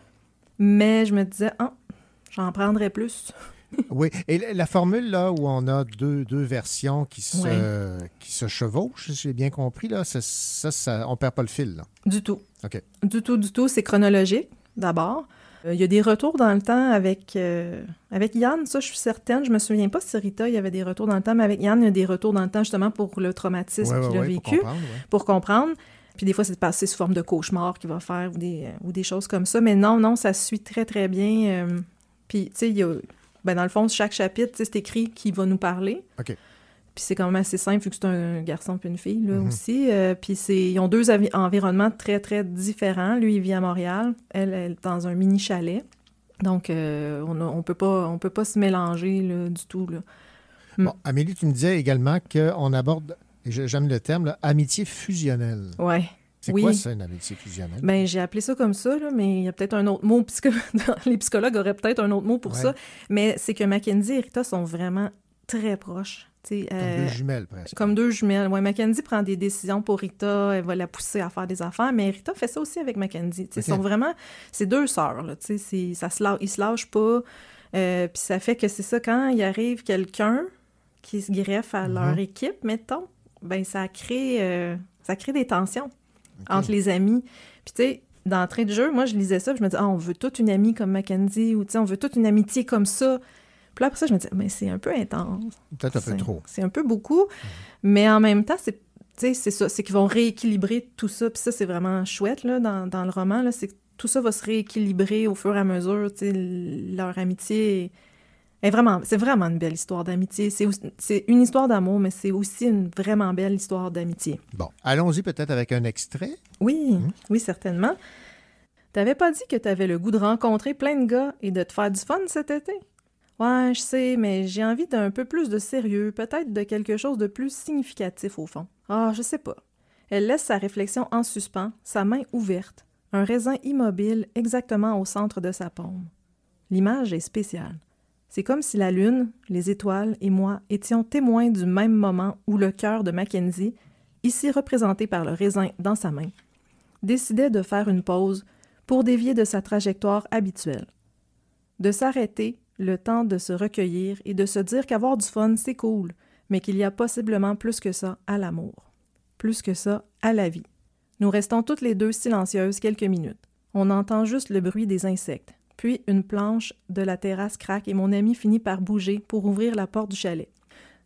Mais je me disais, ah, j'en prendrais plus. Oui, et la- formule là où on a deux, deux versions qui se, Ouais. qui se chevauchent, si j'ai bien compris, là, ça, ça, ça- on perd pas le fil. Là. Du tout. OK. Du tout, du tout. C'est chronologique, d'abord. Euh, Il y a des retours dans le temps avec, euh, avec Yann, ça, je suis certaine. Je me souviens pas si Rita, il y avait des retours dans le temps, mais avec Yann, il y a des retours dans le temps justement pour le traumatisme Ouais, ouais, qu'il a ouais, pour vécu. comprendre, ouais. pour comprendre. Puis des fois, c'est passé sous forme de cauchemar qu'il va faire ou des, euh, ou des choses comme ça. Mais non, non, ça suit très, très bien. euh, puis, tu sais, il y a... Ben, dans le fond, chaque chapitre, c'est écrit qui va nous parler. OK. Puis c'est quand même assez simple, vu que c'est un garçon puis une fille, là, Mhm. aussi. Euh, puis ils ont deux environnements très, très différents. Lui, il vit à Montréal. Elle, elle est dans un mini chalet. Donc, euh, on, on peut pas, on peut pas se mélanger, là, du tout, là. Bon, Amélie, tu me disais également qu'on aborde, j'aime le terme, là, amitié fusionnelle. Ouais. C'est Oui. quoi ça, une amitié fusionnelle? Ben, j'ai appelé ça comme ça, là, mais il y a peut-être un autre mot. psycho- Les psychologues auraient peut-être un autre mot pour Ouais. ça. Mais c'est que Mackenzie et Rita sont vraiment très proches. sais, Comme euh, deux jumelles, presque. Comme deux jumelles. Ouais, Mackenzie prend des décisions pour Rita, elle va la pousser à faire des affaires, mais Rita fait ça aussi avec Mackenzie. Tu sais, Ok. Ils sont vraiment. C'est deux sœurs, là. Ça se lâche, ils se lâchent pas. Euh, Puis ça fait que c'est ça, quand il arrive quelqu'un qui se greffe à leur Mhm. équipe, mettons, ben ça crée, euh, ça crée des tensions entre les amis. Puis tu sais, d'entrée de jeu, moi je lisais ça, puis je me disais, ah, on veut toute une amie comme Mackenzie, ou tu sais, on veut toute une amitié comme ça. Puis là, après ça, je me disais, mais c'est un peu intense. Peut-être un peu trop. C'est un peu beaucoup, mais en même temps, c'est tu sais, c'est ça, c'est qu'ils vont rééquilibrer tout ça. Puis ça, c'est vraiment chouette là, dans, dans le roman. Là, c'est que tout ça va se rééquilibrer au fur et à mesure. tu sais, l- Leur amitié vraiment, c'est vraiment une belle histoire d'amitié. C'est aussi- c'est une histoire d'amour, mais c'est aussi une vraiment belle histoire d'amitié. Bon, allons-y peut-être avec un extrait. Oui, Mmh. oui, certainement. T'avais pas dit que t'avais le goût de rencontrer plein de gars et de te faire du fun cet été? Ouais, je sais, mais j'ai envie d'un peu plus de sérieux, peut-être de quelque chose de plus significatif au fond. Ah, je sais pas. Elle laisse sa réflexion en suspens, sa main ouverte, un raisin immobile exactement au centre de sa paume. L'image est spéciale. C'est comme si la lune, les étoiles et moi étions témoins du même moment où le cœur de Mackenzie, ici représenté par le raisin dans sa main, décidait de faire une pause pour dévier de sa trajectoire habituelle. De s'arrêter, le temps de se recueillir et de se dire qu'avoir du fun, c'est cool, mais qu'il y a possiblement plus que ça à l'amour, plus que ça à la vie. Nous restons toutes les deux silencieuses quelques minutes. On entend juste le bruit des insectes, puis une planche de la terrasse craque et mon ami finit par bouger pour ouvrir la porte du chalet.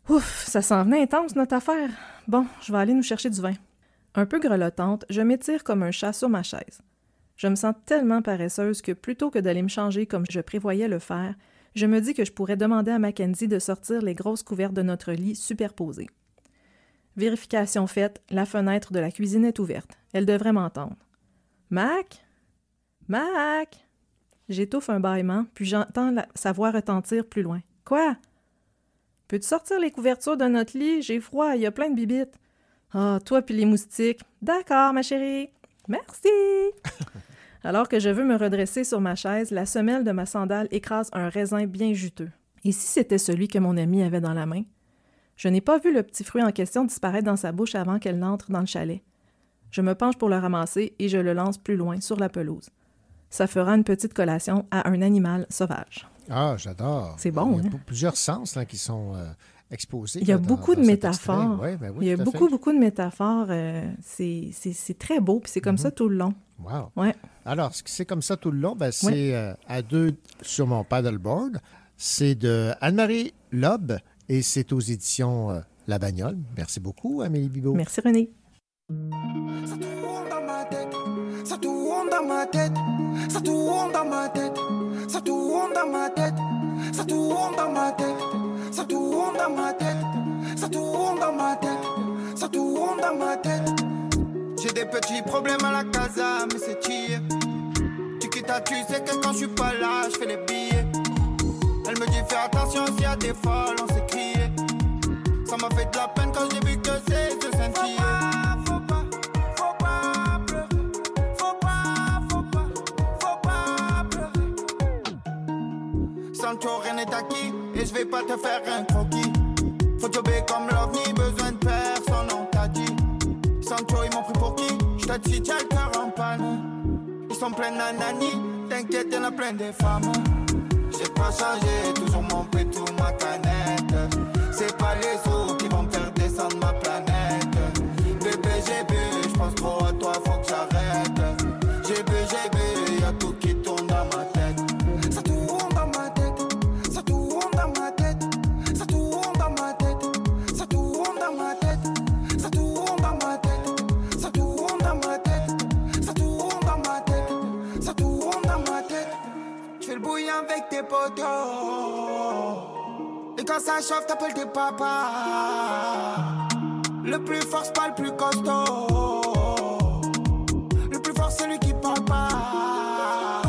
Ouf, ça s'en venait intense notre affaire. Bon, je vais aller nous chercher du vin. Un peu grelottante, je m'étire comme un chat sur ma chaise. Je me sens tellement paresseuse que plutôt que d'aller me changer comme je prévoyais le faire, je me dis que je pourrais demander à Mackenzie de sortir les grosses couvertes de notre lit superposées. Vérification faite, la fenêtre de la cuisine est ouverte. Elle devrait m'entendre. Mac? Mac? J'étouffe un bâillement, puis j'entends sa voix retentir plus loin. Quoi? Peux-tu sortir les couvertures de notre lit? J'ai froid, il y a plein de bibites. Ah, toi puis les moustiques. D'accord, ma chérie. Merci. Alors que je veux me redresser sur ma chaise, la semelle de ma sandale écrase un raisin bien juteux. Et si c'était celui que mon ami avait dans la main? Je n'ai pas vu le petit fruit en question disparaître dans sa bouche avant qu'elle n'entre dans le chalet. Je me penche pour le ramasser et je le lance plus loin sur la pelouse. Ça fera une petite collation à un animal sauvage. Ah, j'adore. C'est bon, Il y a hein? plusieurs sens là, qui sont euh, exposé. Il y a là, dans- beaucoup dans de métaphores. Ouais, ben oui, Il y a beaucoup, fait. beaucoup de métaphores. euh, c'est très beau, puis c'est comme ça tout le long. Wow. Ouais. Alors, ce qui- c'est comme ça tout le long, ben, c'est euh, à deux sur mon paddleboard. C'est de Anne-Marie Loeb et c'est aux éditions euh, La Bagnole. Merci beaucoup, Amélie Bibot. Merci, René. Ça tourne dans ma tête, ça tourne dans ma tête, ça tourne dans ma tête, ça tourne dans ma tête, ça tourne dans ma tête, ça tourne dans ma tête, ça tourne dans ma tête. J'ai des petits problèmes à la casa, mais c'est chier. Tu quittes tu sais que quand je suis pas là, je fais les billets. Elle me dit fais attention s'il y a des folles, on s'est crié. Ça m'a fait de la peine quand j'ai vu que c'est de sentir. Acquis et je vais pas te faire un croquis. Faut jobber comme l'ovni, besoin de personne, on t'a dit. Sancho, ils m'ont pris pour qui? Te dis, tiens le cœur en panne. Ils sont pleins d'anani, t'inquiète, y'en a plein des femmes. J'ai pas changé, toujours mon pétou, ma canette. C'est pas les sous qui vont me faire descendre ma planète. Bébé, j'ai bu, j'pense trop à toi, faut que j'arrête. Et quand ça chauffe, t'appelles tes papas. Le plus fort, c'est pas le plus costaud. Le plus fort, c'est lui qui parle pas.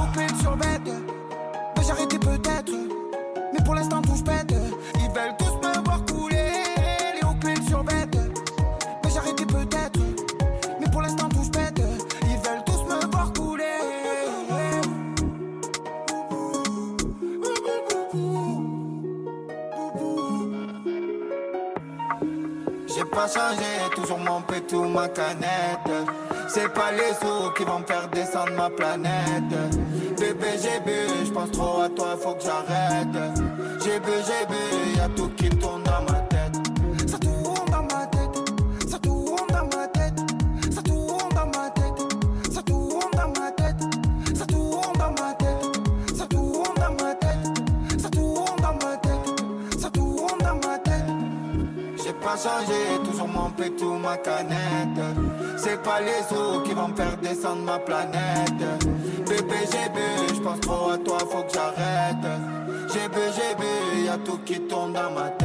Ma canette. C'est pas les sous qui vont me faire descendre ma planète. Bébé, j'ai bu, j'pense trop à toi, faut que j'arrête. J'ai bu, j'ai bu, y'a tout qui pétou, ma canette. C'est pas les sous qui vont me faire descendre ma planète. Bébé, j'ai bu, j'pense trop à toi, faut que j'arrête. J'ai bu, j'ai bu, y'a tout qui tourne dans ma tête.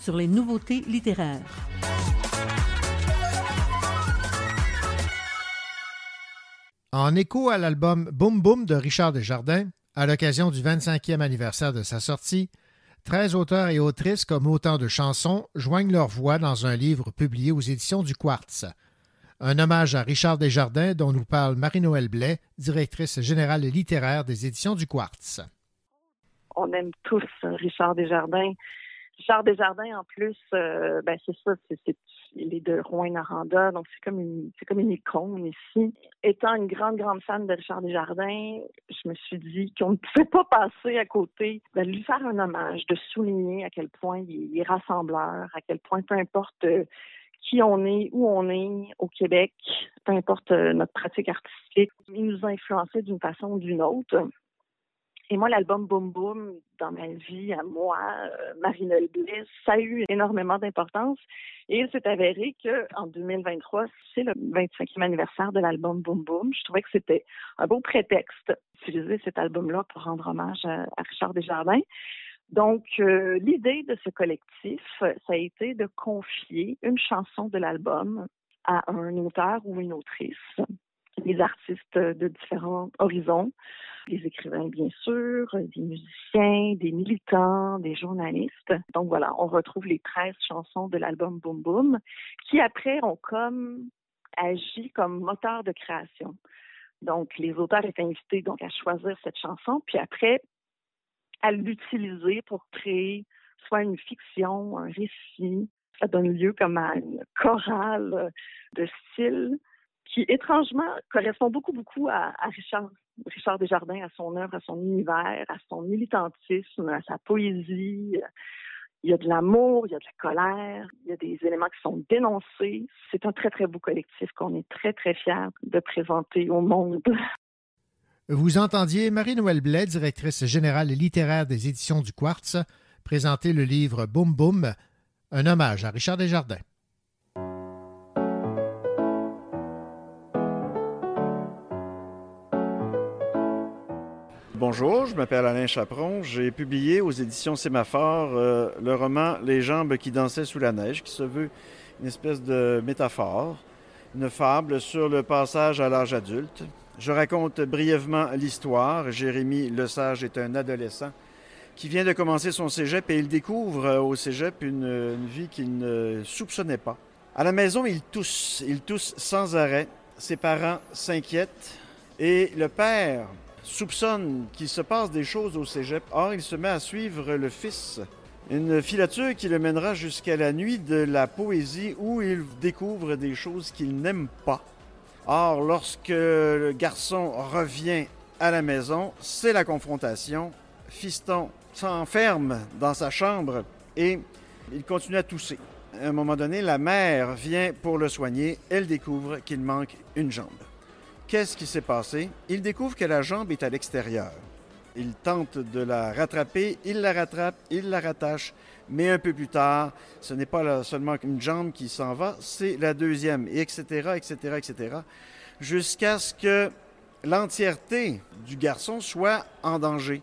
Sur les nouveautés littéraires. En écho à l'album Boom Boom de Richard Desjardins, à l'occasion du 25e anniversaire de sa sortie, 13 auteurs et autrices comme autant de chansons joignent leur voix dans un livre publié aux éditions du Quartz. Un hommage à Richard Desjardins dont nous parle Marie-Noël Blais, directrice générale littéraire des éditions du Quartz. on aime tous Richard Desjardins. Richard Desjardins, en plus, euh, ben c'est ça, c'est, il est de Rouen-Noranda, donc c'est comme une c'est comme une icône ici. Étant une grande, grande fan de Richard Desjardins, je me suis dit qu'on ne pouvait pas passer à côté de lui faire un hommage, de souligner à quel point il est, il est rassembleur, à quel point peu importe euh, qui on est, où on est au Québec, peu importe euh, notre pratique artistique, il nous a influencés d'une façon ou d'une autre. Et moi, l'album Boom Boom, dans ma vie, à moi, euh, Marie-Noël Bliss, ça a eu énormément d'importance. Et il s'est avéré qu'en 2023, c'est le 25e anniversaire de l'album Boom Boom. Je trouvais que c'était un beau prétexte d'utiliser cet album-là pour rendre hommage à, à Richard Desjardins. Donc, euh, l'idée de ce collectif, ça a été de confier une chanson de l'album à un auteur ou une autrice, des artistes de différents horizons, des écrivains bien sûr, des musiciens, des militants, des journalistes. Donc voilà, on retrouve les 13 chansons de l'album Boom Boom qui après ont comme agi comme moteur de création. Donc les auteurs étaient invités donc à choisir cette chanson, puis après à l'utiliser pour créer soit une fiction, un récit. Ça donne lieu comme à une chorale de style qui, étrangement, correspond beaucoup, beaucoup à, Richard, Richard Desjardins, à son œuvre, à son univers, à son militantisme, à sa poésie. Il y a de l'amour, il y a de la colère, il y a des éléments qui sont dénoncés. C'est un très, très beau collectif qu'on est très, très fiers de présenter au monde. Vous entendiez Marie-Noël Blais, directrice générale littéraire des éditions du Quartz, présenter le livre Boum Boum, un hommage à Richard Desjardins. Bonjour, je m'appelle Alain Chaperon. J'ai publié aux éditions Sémaphore euh, le roman Les jambes qui dansaient sous la neige, qui se veut une espèce de métaphore, une fable sur le passage à l'âge adulte. Je raconte brièvement l'histoire. Jérémy Lesage est un adolescent qui vient de commencer son cégep et il découvre euh, au cégep une, une vie qu'il ne soupçonnait pas. À la maison, il tousse, il tousse sans arrêt. Ses parents s'inquiètent et le père soupçonne qu'il se passe des choses au cégep. Or, il se met à suivre le fils. Une filature qui le mènera jusqu'à la nuit de la poésie où il découvre des choses qu'il n'aime pas. Or, lorsque le garçon revient à la maison, c'est la confrontation. Fiston s'enferme dans sa chambre et il continue à tousser. À un moment donné, la mère vient pour le soigner. Elle découvre qu'il manque une jambe. Qu'est-ce qui s'est passé? Il découvre que la jambe est à l'extérieur. Il tente de la rattraper, il la rattrape, il la rattache, mais un peu plus tard, ce n'est pas seulement une jambe qui s'en va, c'est la deuxième, et etc., etc., etc., jusqu'à ce que l'entièreté du garçon soit en danger.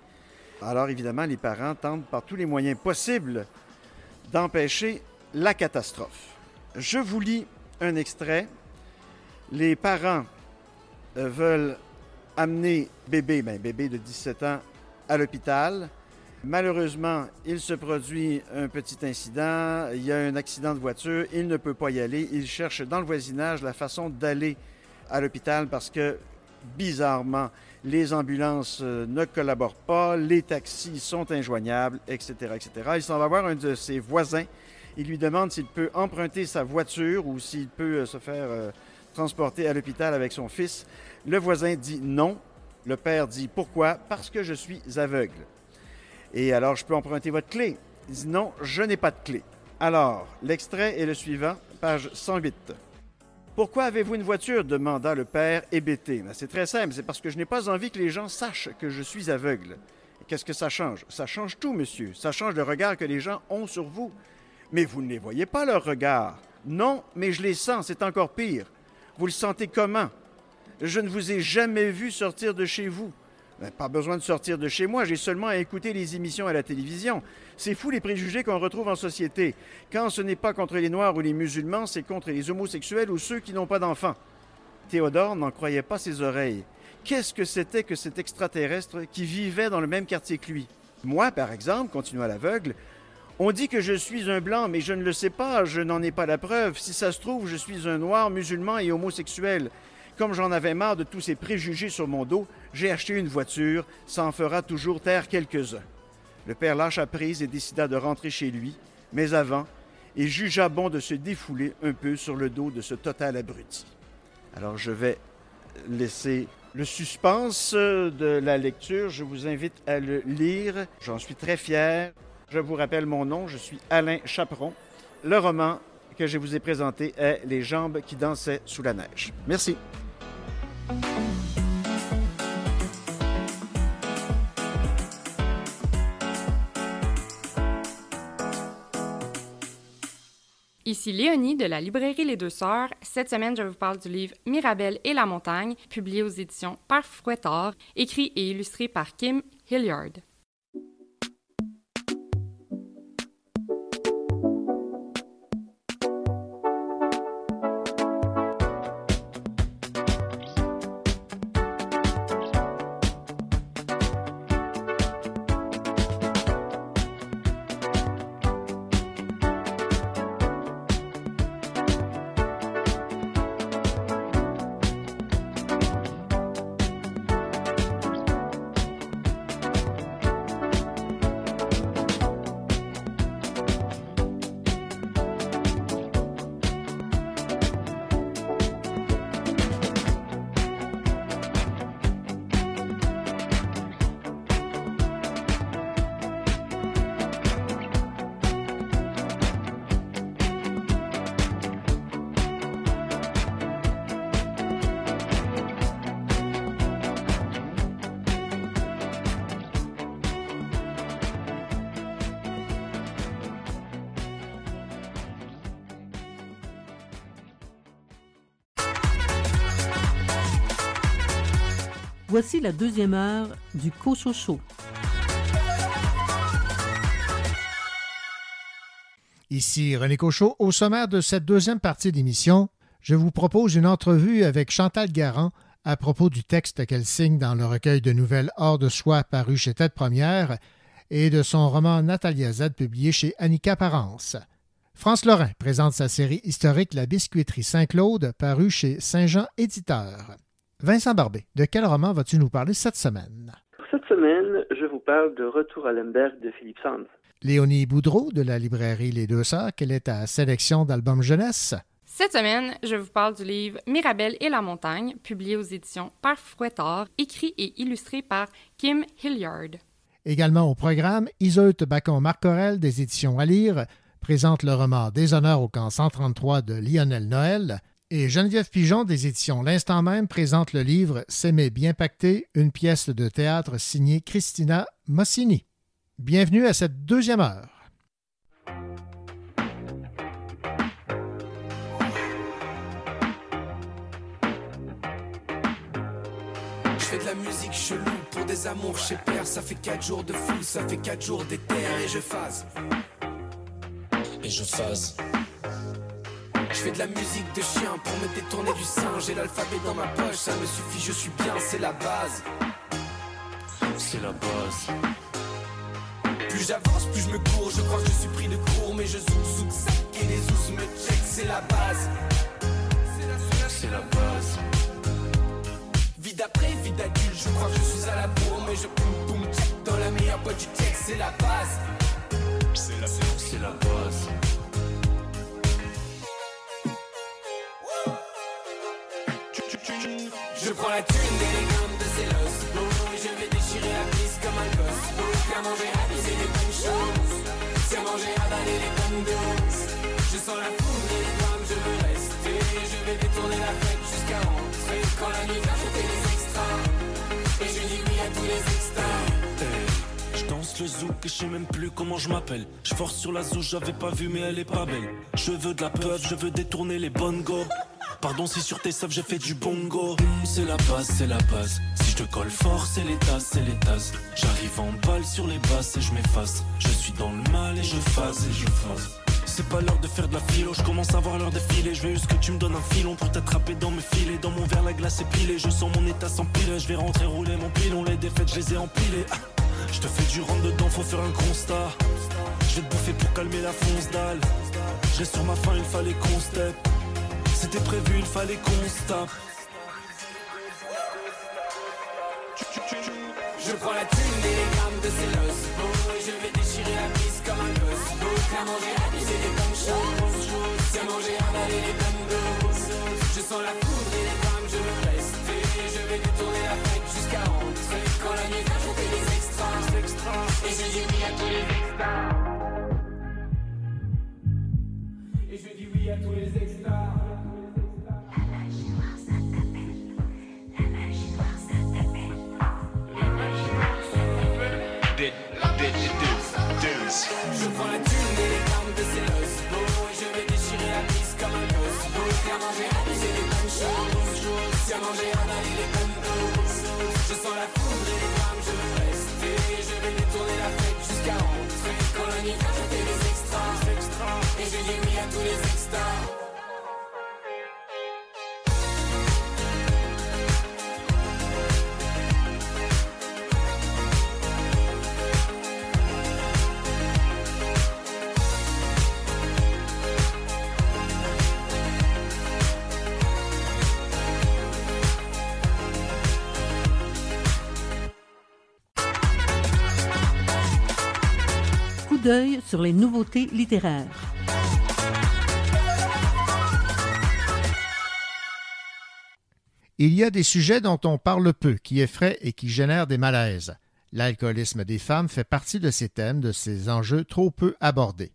Alors évidemment, les parents tentent par tous les moyens possibles d'empêcher la catastrophe. Je vous lis un extrait. Les parents veulent amener bébé, ben bébé de 17 ans, à l'hôpital. Malheureusement, il se produit un petit incident, il y a un accident de voiture, il ne peut pas y aller, il cherche dans le voisinage la façon d'aller à l'hôpital parce que, bizarrement, les ambulances euh, ne collaborent pas, les taxis sont injoignables, etc., etc. Il s'en va voir un de ses voisins, il lui demande s'il peut emprunter sa voiture ou s'il peut euh, se faire transporter à l'hôpital avec son fils. Le voisin dit non. Le père dit pourquoi? Parce que je suis aveugle. Et alors, je peux emprunter votre clé? Il dit non, je n'ai pas de clé. Alors, l'extrait est le suivant, page 108. Pourquoi avez-vous une voiture? demanda le père hébété. Ben, c'est très simple, c'est parce que je n'ai pas envie que les gens sachent que je suis aveugle. Qu'est-ce que ça change? Ça change tout, monsieur. Ça change le regard que les gens ont sur vous. Mais vous ne les voyez pas, leur regard. Non, mais je les sens, c'est encore pire. Vous le sentez comment Je ne vous ai jamais vu sortir de chez vous. Ben, pas besoin de sortir de chez moi, j'ai seulement à écouter les émissions à la télévision. C'est fou les préjugés qu'on retrouve en société. Quand ce n'est pas contre les Noirs ou les musulmans, c'est contre les homosexuels ou ceux qui n'ont pas d'enfants. Théodore n'en croyait pas ses oreilles. Qu'est-ce que c'était que cet extraterrestre qui vivait dans le même quartier que lui? Moi, par exemple, continua l'aveugle, on dit que je suis un blanc, mais je ne le sais pas, je n'en ai pas la preuve. Si ça se trouve, je suis un noir, musulman et homosexuel. Comme j'en avais marre de tous ces préjugés sur mon dos, j'ai acheté une voiture, ça en fera toujours taire quelques-uns. Le père lâcha prise et décida de rentrer chez lui, mais avant, il jugea bon de se défouler un peu sur le dos de ce total abruti. Alors je vais laisser le suspense de la lecture. Je vous invite à le lire. J'en suis très fier. Je vous rappelle mon nom, je suis Alain Chaperon. Le roman que je vous ai présenté est Les jambes qui dansaient sous la neige. Merci. Ici Léonie de la librairie Les Deux Sœurs. Cette semaine, je vous parle du livre Mirabelle et la montagne, publié aux éditions Parfouettard, écrit et illustré par Kim Hilliard. Voici la deuxième heure du Cochocho. Ici René Cochot. Au sommaire de cette deuxième partie d'émission, je vous propose une entrevue avec Chantal Garand à propos du texte qu'elle signe dans le recueil de nouvelles Hors de soi paru chez Tête Première et de son roman Natalia Z publié chez Annika Parence. France Lorrain présente sa série historique La biscuiterie Saint-Claude paru chez Saint-Jean Éditeur. Vincent Barbé, de quel roman vas-tu nous parler cette semaine? Cette semaine, je vous parle de Retour à Lemberg de Philippe Sands. Léonie Boudreau, de la librairie Les Deux Sœurs, quelle est ta sélection d'albums jeunesse? Cette semaine, je vous parle du livre Mirabelle et la montagne, publié aux éditions Par Fouettard, écrit et illustré par Kim Hilliard. Également au programme, Iseult Bacon-Marcorel des éditions à lire présente le roman Déshonneur au camp 133 de Lionel Noël, et Geneviève Pigeon des éditions L'Instant même présente le livre S'aimer bien pacté, une pièce de théâtre signée Christina Mossini. Bienvenue à cette deuxième heure. Je fais de la musique chelou pour des amours chez père. Ça fait 4 jours de fou, ça fait 4 jours d'éther et je phase. Et je phase. Je fais de la musique de chien pour me détourner du singe. J'ai l'alphabet dans ma poche, ça me suffit, je suis bien, c'est la base. C'est la base. Plus j'avance, plus je me cours. Je crois que je suis pris de court, mais je sous le sac et les ous me check, c'est la base. C'est la base. Vie d'après, vie d'adulte, je crois que je suis à la bourre, mais je boum boum check dans la meilleure boîte du check, c'est la base. C'est la, c'est la base. Je prends la thune et les grammes de Et je vais déchirer la piste comme un gosse. Qu'à manger, aviser les bonnes choses. C'est manger, avaler les bonnes doses Je sens la foudre et les drames, je veux rester. Je vais détourner la fête jusqu'à rentrer. Quand la nuit va, je fais les extras. Et je dis oui à tous les extras. Je danse le zouk et je sais même plus comment je m'appelle. Je force sur la zouche, j'avais pas vu mais elle est pas belle. Je veux de la peuve, je veux détourner les bonnes go. Pardon si sur tes sables j'ai fait du bongo. C'est la base, c'est la base. Si je te colle fort, c'est les tasses, c'est les tasses. J'arrive en balle sur les basses et je m'efface. Je suis dans le mal et je phase et je phase. C'est pas l'heure de faire de la philo, je commence à voir l'heure défiler. Je veux juste que tu me donnes un filon pour t'attraper dans mes filets. Dans mon verre, la glace est pilée. Je sens mon état s'empiler. Je vais rentrer rouler mon pilon. Les défaites, je les ai empilées. Ah, Je te fais du rentre dedans, faut faire un constat. Je vais te bouffer pour calmer la fonce dalle. Reste sur ma faim, il fallait qu'on step. C'était prévu, il fallait qu'on se tape. Je prends la thune et les grammes de ces losses. Et je vais déchirer la piste comme un gosse. Qu'à manger, aviser les bonnes choses C'est manger, avaler les bonnes doses Je sens la foudre et les grammes, je veux rester Je vais détourner la fête jusqu'à rentrer. Quand la nuit vient, je fais des extras. Et je dis oui à tous les extras. Et je dis oui à tous les extras J'ai avalé les condos Je sens la foudre et les drames, je veux rester. Je vais détourner la fête jusqu'à rentrer Quand la nuit vient, je fais les extras. Et je dis oui à tous les extras sur les nouveautés littéraires. Il y a des sujets dont on parle peu, qui effraient et qui génèrent des malaises. L'alcoolisme des femmes fait partie de ces thèmes, de ces enjeux trop peu abordés.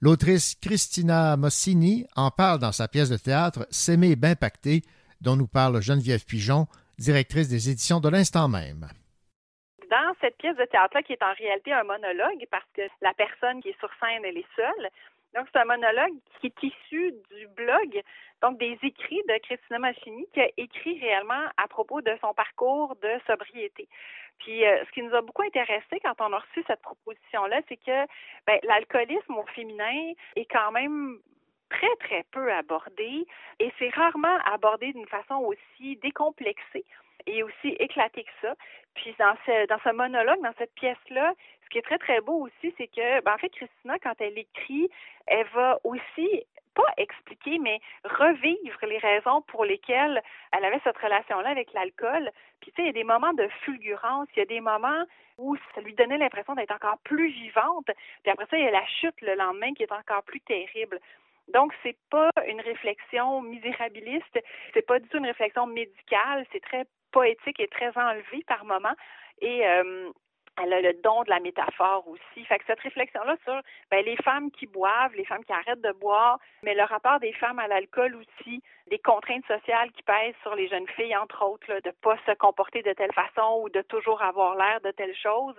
L'autrice Christina Mossini en parle dans sa pièce de théâtre S'aimer bien pacté, dont nous parle Geneviève Pigeon, directrice des éditions de l'instant même dans cette pièce de théâtre-là, qui est en réalité un monologue, parce que la personne qui est sur scène, elle est seule. Donc, c'est un monologue qui est issu du blog, donc des écrits de Christina Machini, qui a écrit réellement à propos de son parcours de sobriété. Puis, euh, ce qui nous a beaucoup intéressé quand on a reçu cette proposition-là, c'est que ben, l'alcoolisme au féminin est quand même très, très peu abordé et c'est rarement abordé d'une façon aussi décomplexée et aussi éclaté que ça. Puis dans ce, dans ce monologue, dans cette pièce-là, ce qui est très, très beau aussi, c'est que, ben, en fait, Christina, quand elle écrit, elle va aussi pas expliquer, mais revivre les raisons pour lesquelles elle avait cette relation-là avec l'alcool. Puis, tu sais, il y a des moments de fulgurance, il y a des moments où ça lui donnait l'impression d'être encore plus vivante. Puis après ça, il y a la chute le lendemain qui est encore plus terrible. Donc, c'est pas une réflexion misérabiliste, c'est pas du tout une réflexion médicale, c'est très poétique et très enlevé par moment. Et euh, elle a le don de la métaphore aussi. Fait que cette réflexion-là sur ben, les femmes qui boivent, les femmes qui arrêtent de boire, mais le rapport des femmes à l'alcool aussi, des contraintes sociales qui pèsent sur les jeunes filles, entre autres, de pas se comporter de telle façon ou de toujours avoir l'air de telle chose,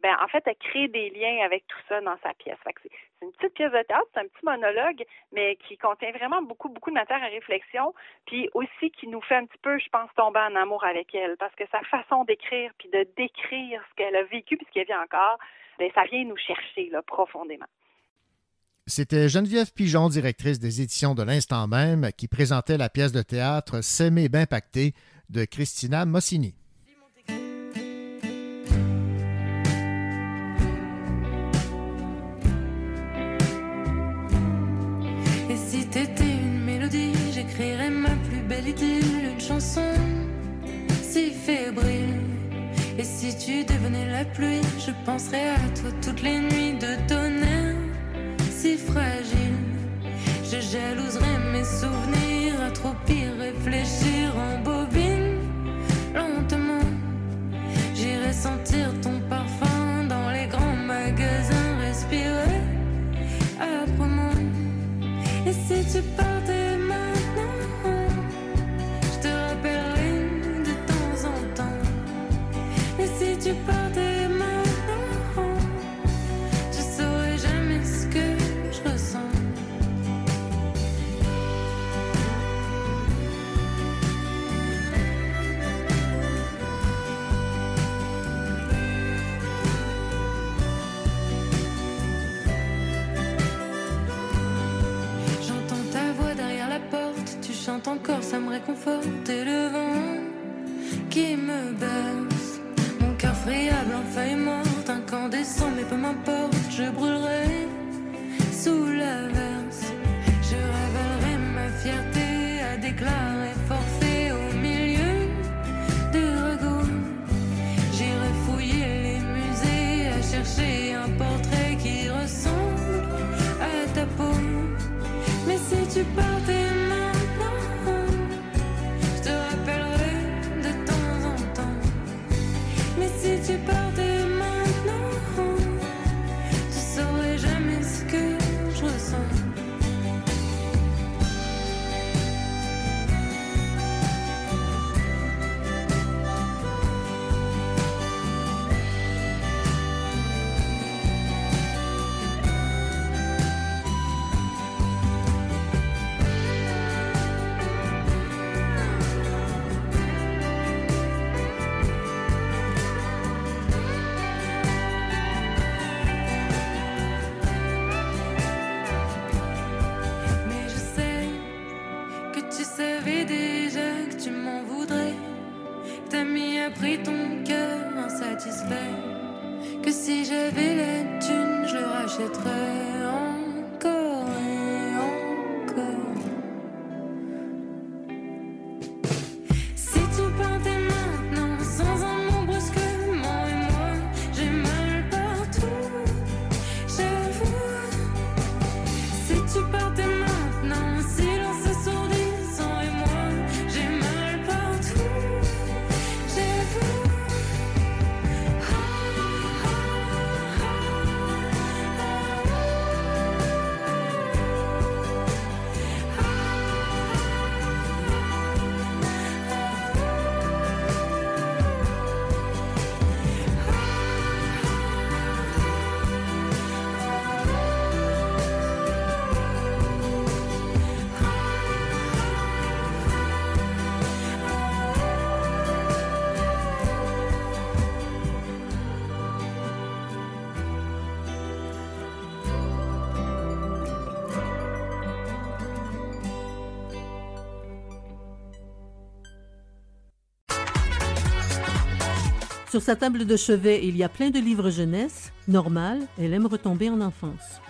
ben en fait, elle crée des liens avec tout ça dans sa pièce. Fait que c'est une petite pièce de théâtre, c'est un petit monologue, mais qui contient vraiment beaucoup, beaucoup de matière à réflexion, puis aussi qui nous fait un petit peu, je pense, tomber en amour avec elle, parce que sa façon d'écrire, puis de décrire ce qu'elle a vécu, puis ce qu'elle vit encore, ben, ça vient nous chercher là, profondément. C'était Geneviève Pigeon, directrice des éditions de l'instant même, qui présentait la pièce de théâtre S'aimer bien pacté de Christina Mossini. Tu devenais la pluie, je penserais à toi toutes les nuits de tonnerre si fragile. Je jalouserais mes souvenirs à trop réfléchir en bobine. Lentement, j'irai sentir ton parfum dans les grands magasins, respirer âprement. Et si tu partais Sur sa table de chevet, il y a plein de livres jeunesse. Normal, elle aime retomber en enfance.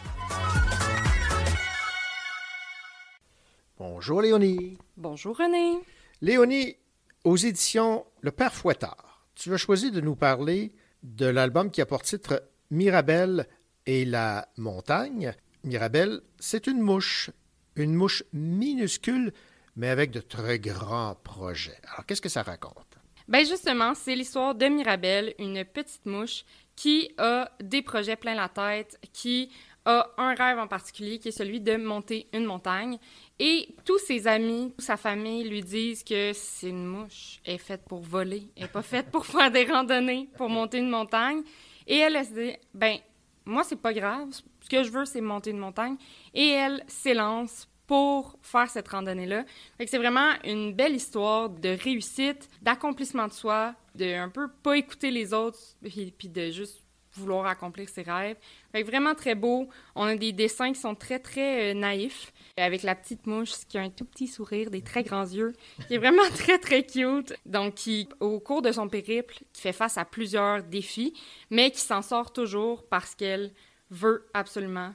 Bonjour Léonie. Bonjour René. Léonie, aux éditions Le Père Fouettard, tu as choisi de nous parler de l'album qui a pour titre Mirabelle et la montagne. Mirabelle, c'est une mouche, une mouche minuscule, mais avec de très grands projets. Alors, qu'est-ce que ça raconte? Ben justement, c'est l'histoire de Mirabelle, une petite mouche qui a des projets plein la tête, qui a un rêve en particulier qui est celui de monter une montagne. Et tous ses amis, toute sa famille lui disent que c'est une mouche, elle est faite pour voler, elle n'est pas faite pour faire des randonnées, pour monter une montagne. Et elle, elle se dit, ben moi c'est pas grave, ce que je veux c'est monter une montagne. Et elle s'élance pour faire cette randonnée-là. C'est vraiment une belle histoire de réussite, d'accomplissement de soi, de un peu pas écouter les autres, puis, puis de juste vouloir accomplir ses rêves. Fait vraiment très beau. On a des dessins qui sont très, très euh, naïfs, avec la petite mouche qui a un tout petit sourire, des très grands yeux, qui est vraiment très, très cute. Donc, qui, au cours de son périple, qui fait face à plusieurs défis, mais qui s'en sort toujours parce qu'elle veut absolument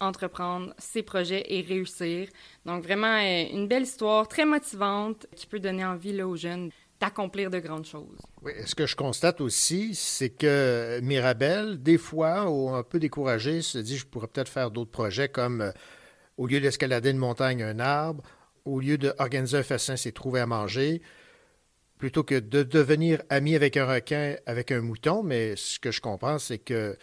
entreprendre ses projets et réussir. Donc vraiment euh, une belle histoire très motivante qui peut donner envie là, aux jeunes d'accomplir de grandes choses. Oui, ce que je constate aussi, c'est que Mirabelle, des fois, ou un peu découragée, se dit je pourrais peut-être faire d'autres projets comme euh, au lieu d'escalader une montagne, un arbre, au lieu d'organiser un festin, c'est trouver à manger, plutôt que de devenir amie avec un requin, avec un mouton. Mais ce que je comprends, c'est qu'elle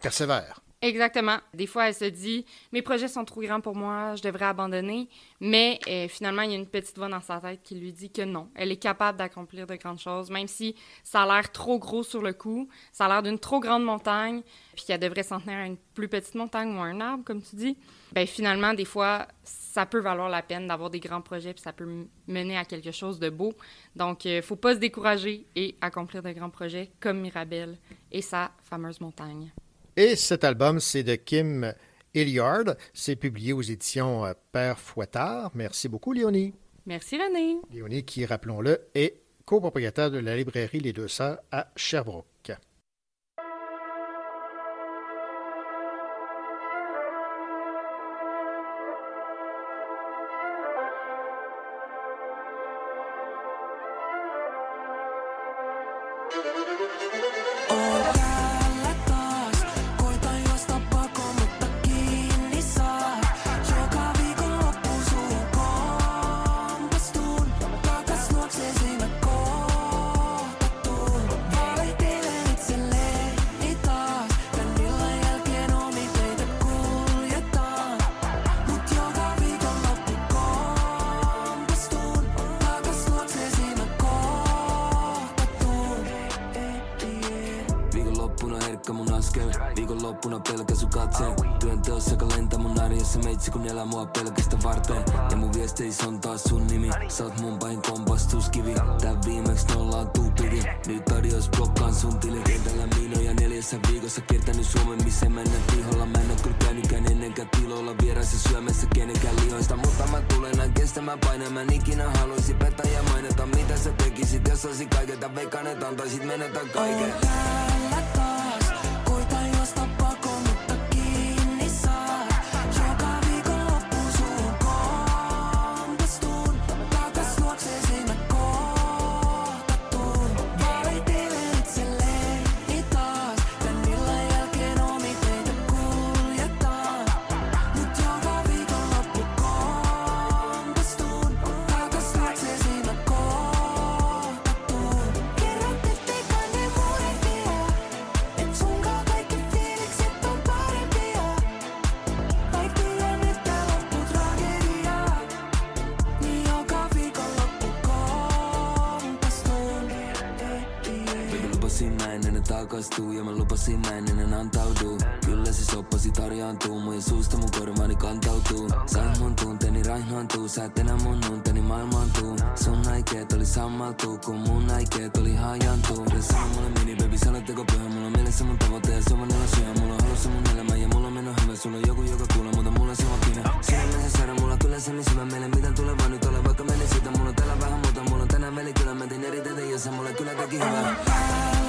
persévère. Exactement. Des fois, elle se dit mes projets sont trop grands pour moi, je devrais abandonner. Mais euh, finalement, il y a une petite voix dans sa tête qui lui dit que non, elle est capable d'accomplir de grandes choses, même si ça a l'air trop gros sur le coup, ça a l'air d'une trop grande montagne, puis qu'elle devrait s'en tenir à une plus petite montagne ou à un arbre, comme tu dis. Ben finalement, des fois, ça peut valoir la peine d'avoir des grands projets, puis ça peut mener à quelque chose de beau. Donc, il euh, faut pas se décourager et accomplir de grands projets comme Mirabelle et sa fameuse montagne. Et cet album, c'est de Kim Hilliard. C'est publié aux éditions euh, Père Fouettard. Merci beaucoup, Léonie. Merci, René. Léonie, qui, rappelons-le, est copropriétaire de la librairie Les Deux Sœurs à Sherbrooke. Sä et enää mun tunteeni maailmaantuu Sun aikeet oli sammaltuu Kun mun aikeet oli hajantuu. Ja sano mulle mini baby sanotteko pyhä. Mulla on mielessä mun tavoite ja se on vanilla syö. Mulla on halussa mun elämä ja mulla on mennyt hyvä. Sulla on joku joka kuulee mutta mulla se on kinä Sydämessä saada mulla kyllä se niin syvä meille. Miten tuleva nyt ole vaikka meni siitä? Mulla on täällä vähän muuta. Mulla on tänään veli kyllä mentiin eri teitä Ja mulle kyllä teki hyvää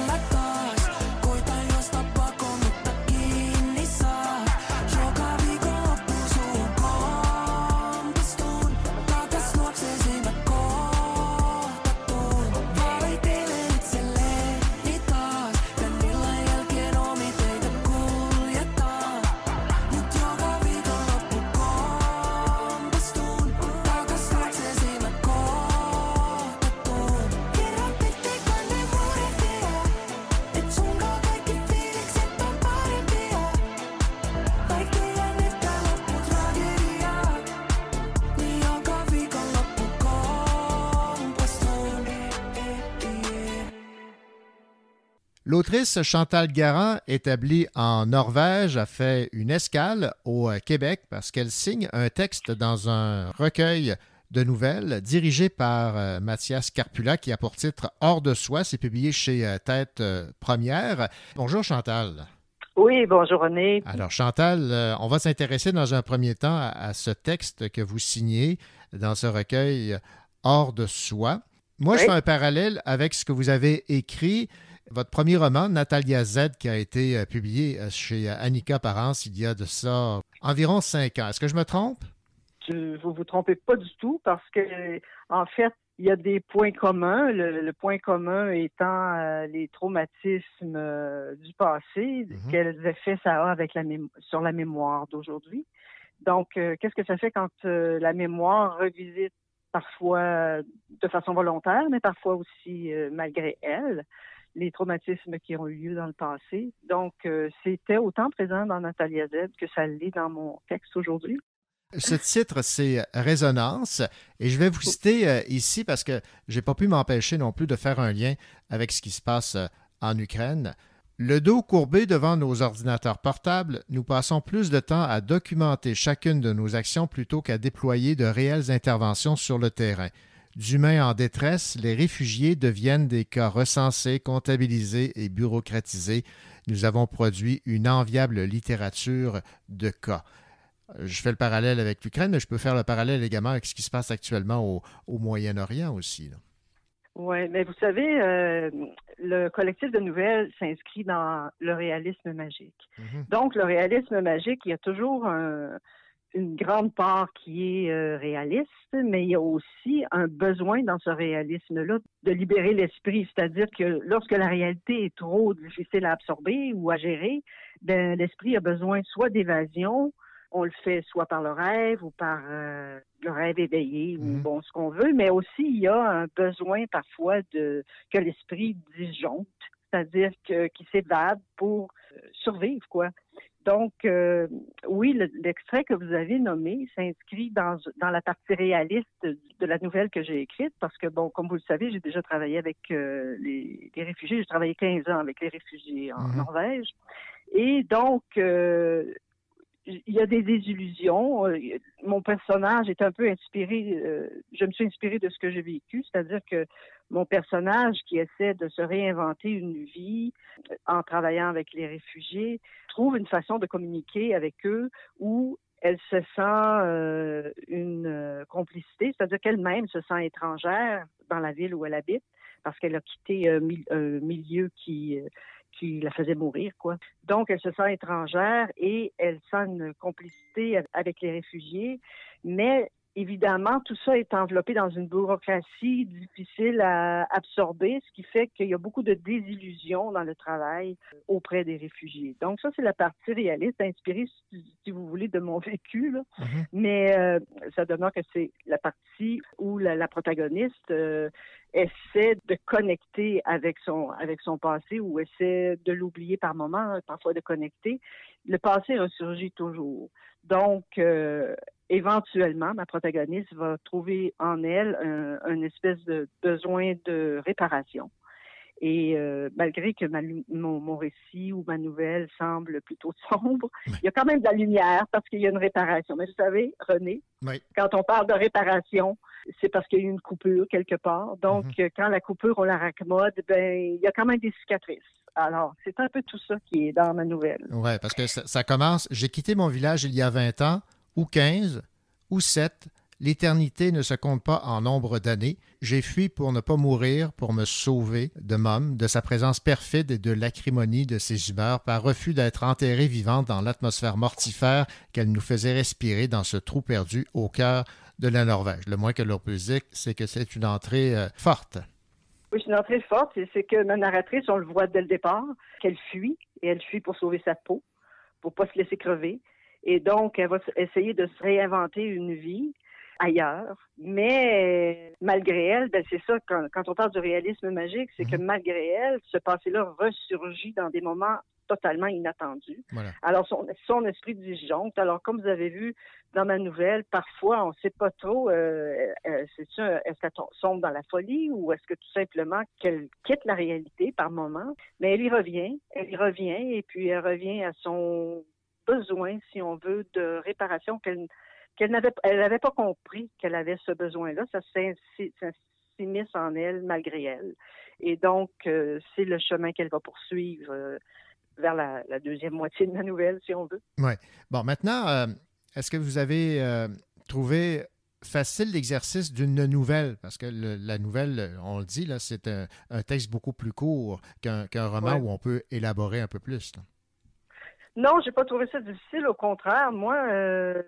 L'autrice Chantal Garand, établie en Norvège, a fait une escale au euh, Québec parce qu'elle signe un texte dans un recueil de nouvelles dirigé par euh, Mathias Carpula qui a pour titre Hors de soi. C'est publié chez euh, Tête Première. Bonjour Chantal. Oui, bonjour René. Alors Chantal, on va s'intéresser dans un premier temps à, ce texte que vous signez dans ce recueil Hors de soi. Moi, je fais un parallèle avec ce que vous avez écrit, votre premier roman, Natalia Z, qui a été euh, publié euh, chez euh, Annika Parence il y a de ça environ cinq ans. Est-ce que je me trompe? Vous vous trompez pas du tout parce que, en fait, il y a des points communs. Le, le point commun étant euh, les traumatismes euh, du passé, quels effets ça a avec la sur la mémoire d'aujourd'hui. Donc, euh, qu'est-ce que ça fait quand la mémoire revisite parfois de façon volontaire, mais parfois aussi malgré elle, les traumatismes qui ont eu lieu dans le passé. Donc, euh, c'était autant présent dans Natalia Z que ça l'est dans mon texte aujourd'hui. Ce titre, c'est Résonance. Et je vais vous citer euh, ici parce que je n'ai pas pu m'empêcher non plus de faire un lien avec ce qui se passe euh, en Ukraine. Le dos courbé devant nos ordinateurs portables, nous passons plus de temps à documenter chacune de nos actions plutôt qu'à déployer de réelles interventions sur le terrain. D'humains en détresse, les réfugiés deviennent des cas recensés, comptabilisés et bureaucratisés. Nous avons produit une enviable littérature de cas. Je fais le parallèle avec l'Ukraine, mais je peux faire le parallèle également avec ce qui se passe actuellement au, au Moyen-Orient aussi. là. Oui, mais vous savez, euh, le collectif de nouvelles s'inscrit dans le réalisme magique. Donc, le réalisme magique, il y a toujours un- une grande part qui est euh, réaliste, mais il y a aussi un besoin dans ce réalisme-là de libérer l'esprit. C'est-à-dire que lorsque la réalité est trop difficile à absorber ou à gérer, ben, l'esprit a besoin soit d'évasion, on le fait soit par le rêve ou par euh, le rêve éveillé ou bon ce qu'on veut, mais aussi il y a un besoin parfois de que l'esprit disjoncte, c'est-à-dire que qui s'évade pour euh, survivre quoi. Donc euh, oui, le- l'extrait que vous avez nommé s'inscrit dans dans la partie réaliste de la nouvelle que j'ai écrite parce que bon, comme vous le savez, j'ai déjà travaillé avec euh, les, les réfugiés, j'ai travaillé 15 ans avec les réfugiés en Mhm. Norvège. Et donc, euh, il y a des désillusions. Euh, Mon personnage est un peu inspiré, euh, je me suis inspirée de ce que j'ai vécu, c'est-à-dire que mon personnage qui essaie de se réinventer une vie euh, en travaillant avec les réfugiés trouve une façon de communiquer avec eux où elle se sent euh, une euh, complicité, c'est-à-dire qu'elle-même se sent étrangère dans la ville où elle habite parce qu'elle a quitté un, mi- un milieu qui qui la faisait mourir, quoi. Donc, elle se sent étrangère et elle sent une complicité av- avec les réfugiés, mais évidemment, tout ça est enveloppé dans une bureaucratie difficile à absorber, ce qui fait qu'il y a beaucoup de désillusions dans le travail auprès des réfugiés. Donc, ça, c'est la partie réaliste, inspirée, si, vous voulez, de mon vécu, là. Mais euh, ça demeure que c'est la partie où la, la protagoniste euh, essaie de connecter avec son avec son passé ou essaie de l'oublier par moment, parfois de connecter. Le passé ressurgit toujours. Donc, euh, éventuellement, ma protagoniste va trouver en elle un, un espèce de besoin de réparation. Et euh, malgré que mon, mon, récit ou ma nouvelle semble plutôt sombre, il y a quand même de la lumière parce qu'il y a une réparation. Mais vous savez, René, quand on parle de réparation, c'est parce qu'il y a eu une coupure quelque part. Donc, mhm. quand la coupure, on la raccommode, ben, il y a quand même des cicatrices. Alors, c'est un peu tout ça qui est dans ma nouvelle. Oui, parce que ça, ça commence. J'ai quitté mon village il y a 20 ans, ou 15, ou 7 L'éternité ne se compte pas en nombre d'années. J'ai fui pour ne pas mourir, pour me sauver de Mom, de sa présence perfide et de l'acrimonie de ses humeurs, par refus d'être enterrée vivante dans l'atmosphère mortifère qu'elle nous faisait respirer dans ce trou perdu au cœur de la Norvège. Le moins que l'on peut dire, c'est que c'est une entrée euh, forte. Oui, c'est une entrée forte. C'est que ma narratrice, on le voit dès le départ, qu'elle fuit, et elle fuit pour sauver sa peau, pour pas se laisser crever. Et donc, elle va essayer de se réinventer une vie ailleurs. Mais malgré elle, ben c'est ça, quand, on parle du réalisme magique, c'est que mhm. malgré elle, ce passé-là ressurgit dans des moments totalement inattendus. Alors, son, son, esprit disjoncte. Alors, comme vous avez vu dans ma nouvelle, parfois, on ne sait pas trop, euh, euh, est-ce qu'elle sombre dans la folie ou est-ce que tout simplement qu'elle quitte la réalité par moment. Mais elle y revient, elle y revient, et puis elle revient à son besoin, si on veut, de réparation qu'elle qu'elle n'avait elle n'avait pas compris qu'elle avait ce besoin-là. Ça s'immisce en elle malgré elle. Et donc, euh, c'est le chemin qu'elle va poursuivre euh, vers la, deuxième moitié de la nouvelle, si on veut. Oui. Bon, maintenant, euh, est-ce que vous avez trouvé facile l'exercice d'une nouvelle? Parce que la nouvelle, on le dit, là, c'est un, texte beaucoup plus court qu'un roman où on peut élaborer un peu plus. Non, j'ai pas trouvé ça difficile. Au contraire, moi, euh,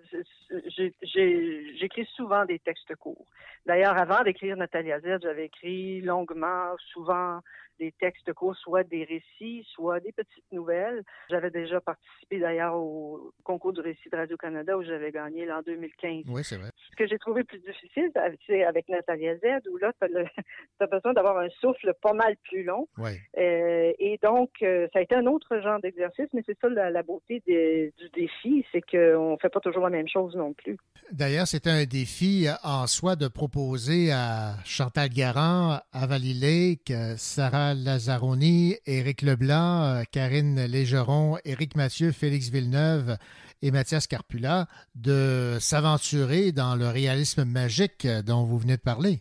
j'écris souvent des textes courts. D'ailleurs, avant d'écrire Natalia Z, j'avais écrit longuement, souvent des textes courts, soit des récits, soit des petites nouvelles. J'avais déjà participé d'ailleurs au concours du récit de Radio-Canada où j'avais gagné l'an 2015. Oui, c'est vrai. Ce que j'ai trouvé plus difficile, c'est avec Natalia Z, où là, tu as, besoin d'avoir un souffle pas mal plus long. Oui. Euh, et donc, euh, ça a été un autre genre d'exercice, mais c'est ça la, beauté du défi, c'est qu'on ne fait pas toujours la même chose non plus. D'ailleurs, c'était un défi en soi de proposer à Chantal Garand, à Lake, Sarah Lazzaroni, Éric Leblanc, euh, Karine Légeron, Éric Mathieu, Félix Villeneuve et Mathias Carpula de s'aventurer dans le réalisme magique dont vous venez de parler.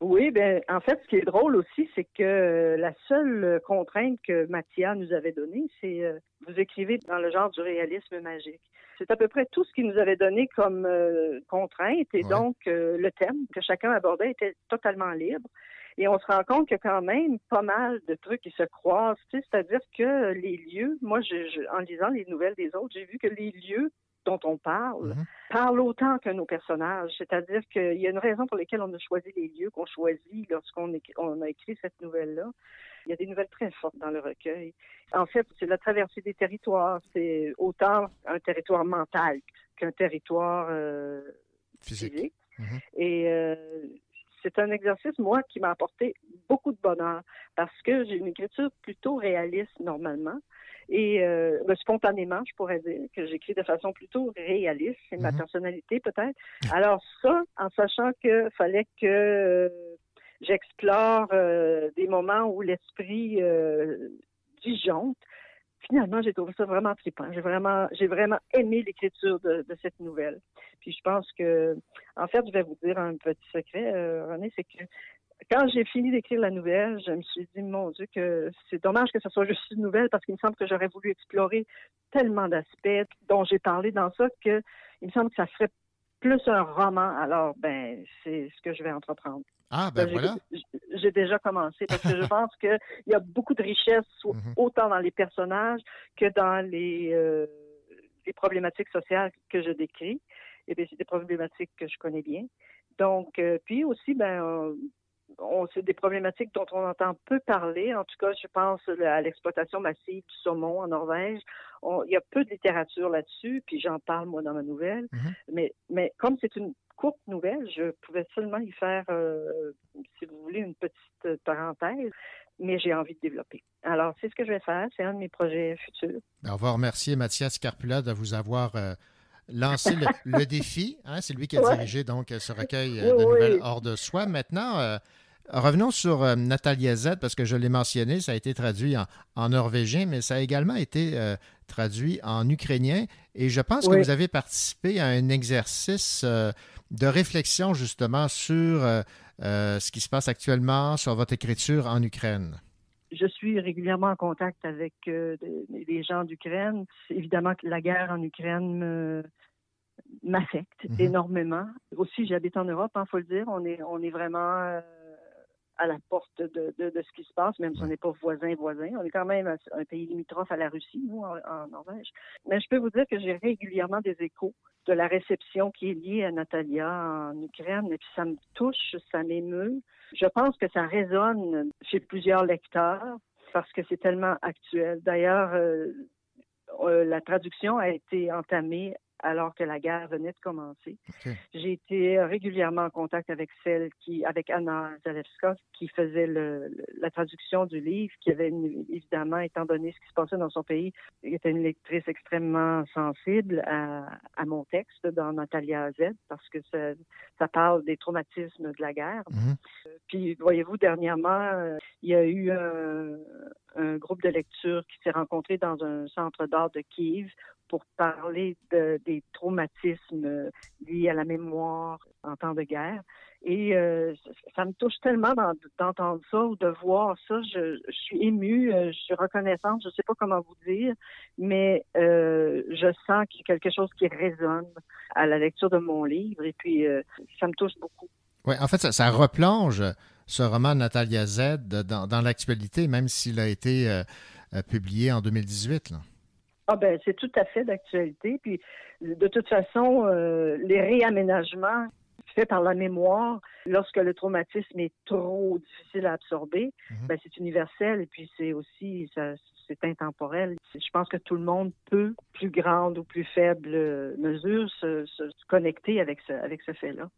Oui, bien, en fait, ce qui est drôle aussi, c'est que la seule contrainte que Mathias nous avait donnée, c'est euh, vous écrivez dans le genre du réalisme magique. C'est à peu près tout ce qu'il nous avait donné comme euh, contrainte et donc le thème que chacun abordait était totalement libre. Et on se rend compte qu'il y a quand même pas mal de trucs qui se croisent. C'est-à-dire que les lieux, moi, je, en lisant les nouvelles des autres, j'ai vu que les lieux dont on parle mhm. parlent autant que nos personnages. C'est-à-dire qu'il y a une raison pour laquelle on a choisi les lieux qu'on choisit lorsqu'on on a écrit cette nouvelle-là. Il y a des nouvelles très fortes dans le recueil. En fait, c'est la traversée des territoires. C'est autant un territoire mental qu'un territoire euh, physique. Mhm. Et euh, c'est un exercice, moi, qui m'a apporté beaucoup de bonheur parce que j'ai une écriture plutôt réaliste normalement. Et euh, ben, spontanément, je pourrais dire que j'écris de façon plutôt réaliste, c'est ma mhm. personnalité peut-être. Alors ça, en sachant qu'il fallait que euh, j'explore euh, des moments où l'esprit disjoncte, finalement, j'ai trouvé ça vraiment trippant. J'ai vraiment, j'ai vraiment aimé l'écriture de, cette nouvelle. Puis je pense que, en fait, je vais vous dire un petit secret, euh, René, c'est que quand j'ai fini d'écrire la nouvelle, je me suis dit, mon Dieu, que c'est dommage que ce soit juste une nouvelle parce qu'il me semble que j'aurais voulu explorer tellement d'aspects dont j'ai parlé dans ça que il me semble que ça ferait plus un roman. Alors, ben, c'est ce que je vais entreprendre. Ah, ben voilà. J'ai déjà commencé parce que je pense qu'il y a beaucoup de richesse, mhm. autant dans les personnages que dans les, euh, les problématiques sociales que je décris. Et bien, c'est des problématiques que je connais bien. Donc, euh, puis aussi, ben, on, c'est des problématiques dont on entend peu parler. En tout cas, je pense à l'exploitation massive du saumon en Norvège. il y a peu de littérature là-dessus, puis j'en parle moi dans ma nouvelle. Mhm. Mais, mais comme c'est une courte nouvelle, je pouvais seulement y faire, euh, si vous voulez, une petite parenthèse, mais j'ai envie de développer. Alors, c'est ce que je vais faire. C'est un de mes projets futurs. On va remercier Mathias Carpula de vous avoir euh, lancé le, défi. Hein. C'est lui qui a dirigé donc ce recueil euh, de nouvelles hors de soi. Maintenant, Revenons sur euh, Natalia Z, parce que je l'ai mentionné, ça a été traduit en, norvégien, mais ça a également été euh, traduit en ukrainien. Et je pense que vous avez participé à un exercice euh, de réflexion justement sur ce qui se passe actuellement, sur votre écriture en Ukraine? Je suis régulièrement en contact avec des gens d'Ukraine. Évidemment que la guerre en Ukraine me, m'affecte mhm. énormément. Aussi, j'habite en Europe, il hein, faut le dire. On est, on est vraiment à la porte de, de, ce qui se passe, même si on n'est pas voisin voisin. On est quand même un, pays limitrophe à la Russie, nous, en, Norvège. Mais je peux vous dire que j'ai régulièrement des échos de la réception qui est liée à Natalia en Ukraine, et puis ça me touche, ça m'émeut. Je pense que ça résonne chez plusieurs lecteurs parce que c'est tellement actuel. D'ailleurs, euh, euh, la traduction a été entamée alors que la guerre venait de commencer. J'ai été régulièrement en contact avec celle qui, avec Anna Zalewska, qui faisait le, la traduction du livre, qui avait évidemment, étant donné ce qui se passait dans son pays, était une lectrice extrêmement sensible à, à mon texte dans Natalia Z, parce que ça, ça parle des traumatismes de la guerre. Mhm. Puis, voyez-vous, dernièrement, il y a eu un, un groupe de lecture qui s'est rencontré dans un centre d'art de Kiev pour parler de, des traumatismes liés à la mémoire en temps de guerre. Et euh, ça me touche tellement d'entendre ça ou de voir ça. Je, suis émue, euh, je suis reconnaissante, je ne sais pas comment vous dire, mais euh, je sens qu'il y a quelque chose qui résonne à la lecture de mon livre et puis ça me touche beaucoup. Oui, en fait, ça, replonge ce roman Natalia Z dans, l'actualité, même s'il a été publié en 2018. Là. Ah ben, c'est tout à fait d'actualité. Puis, de toute façon, euh, les réaménagements faits par la mémoire, lorsque le traumatisme est trop difficile à absorber, mhm. ben, c'est universel et puis c'est aussi c'est intemporel. Je pense que tout le monde peut, plus grande ou plus faible mesure, se, connecter avec ce, avec ce fait-là.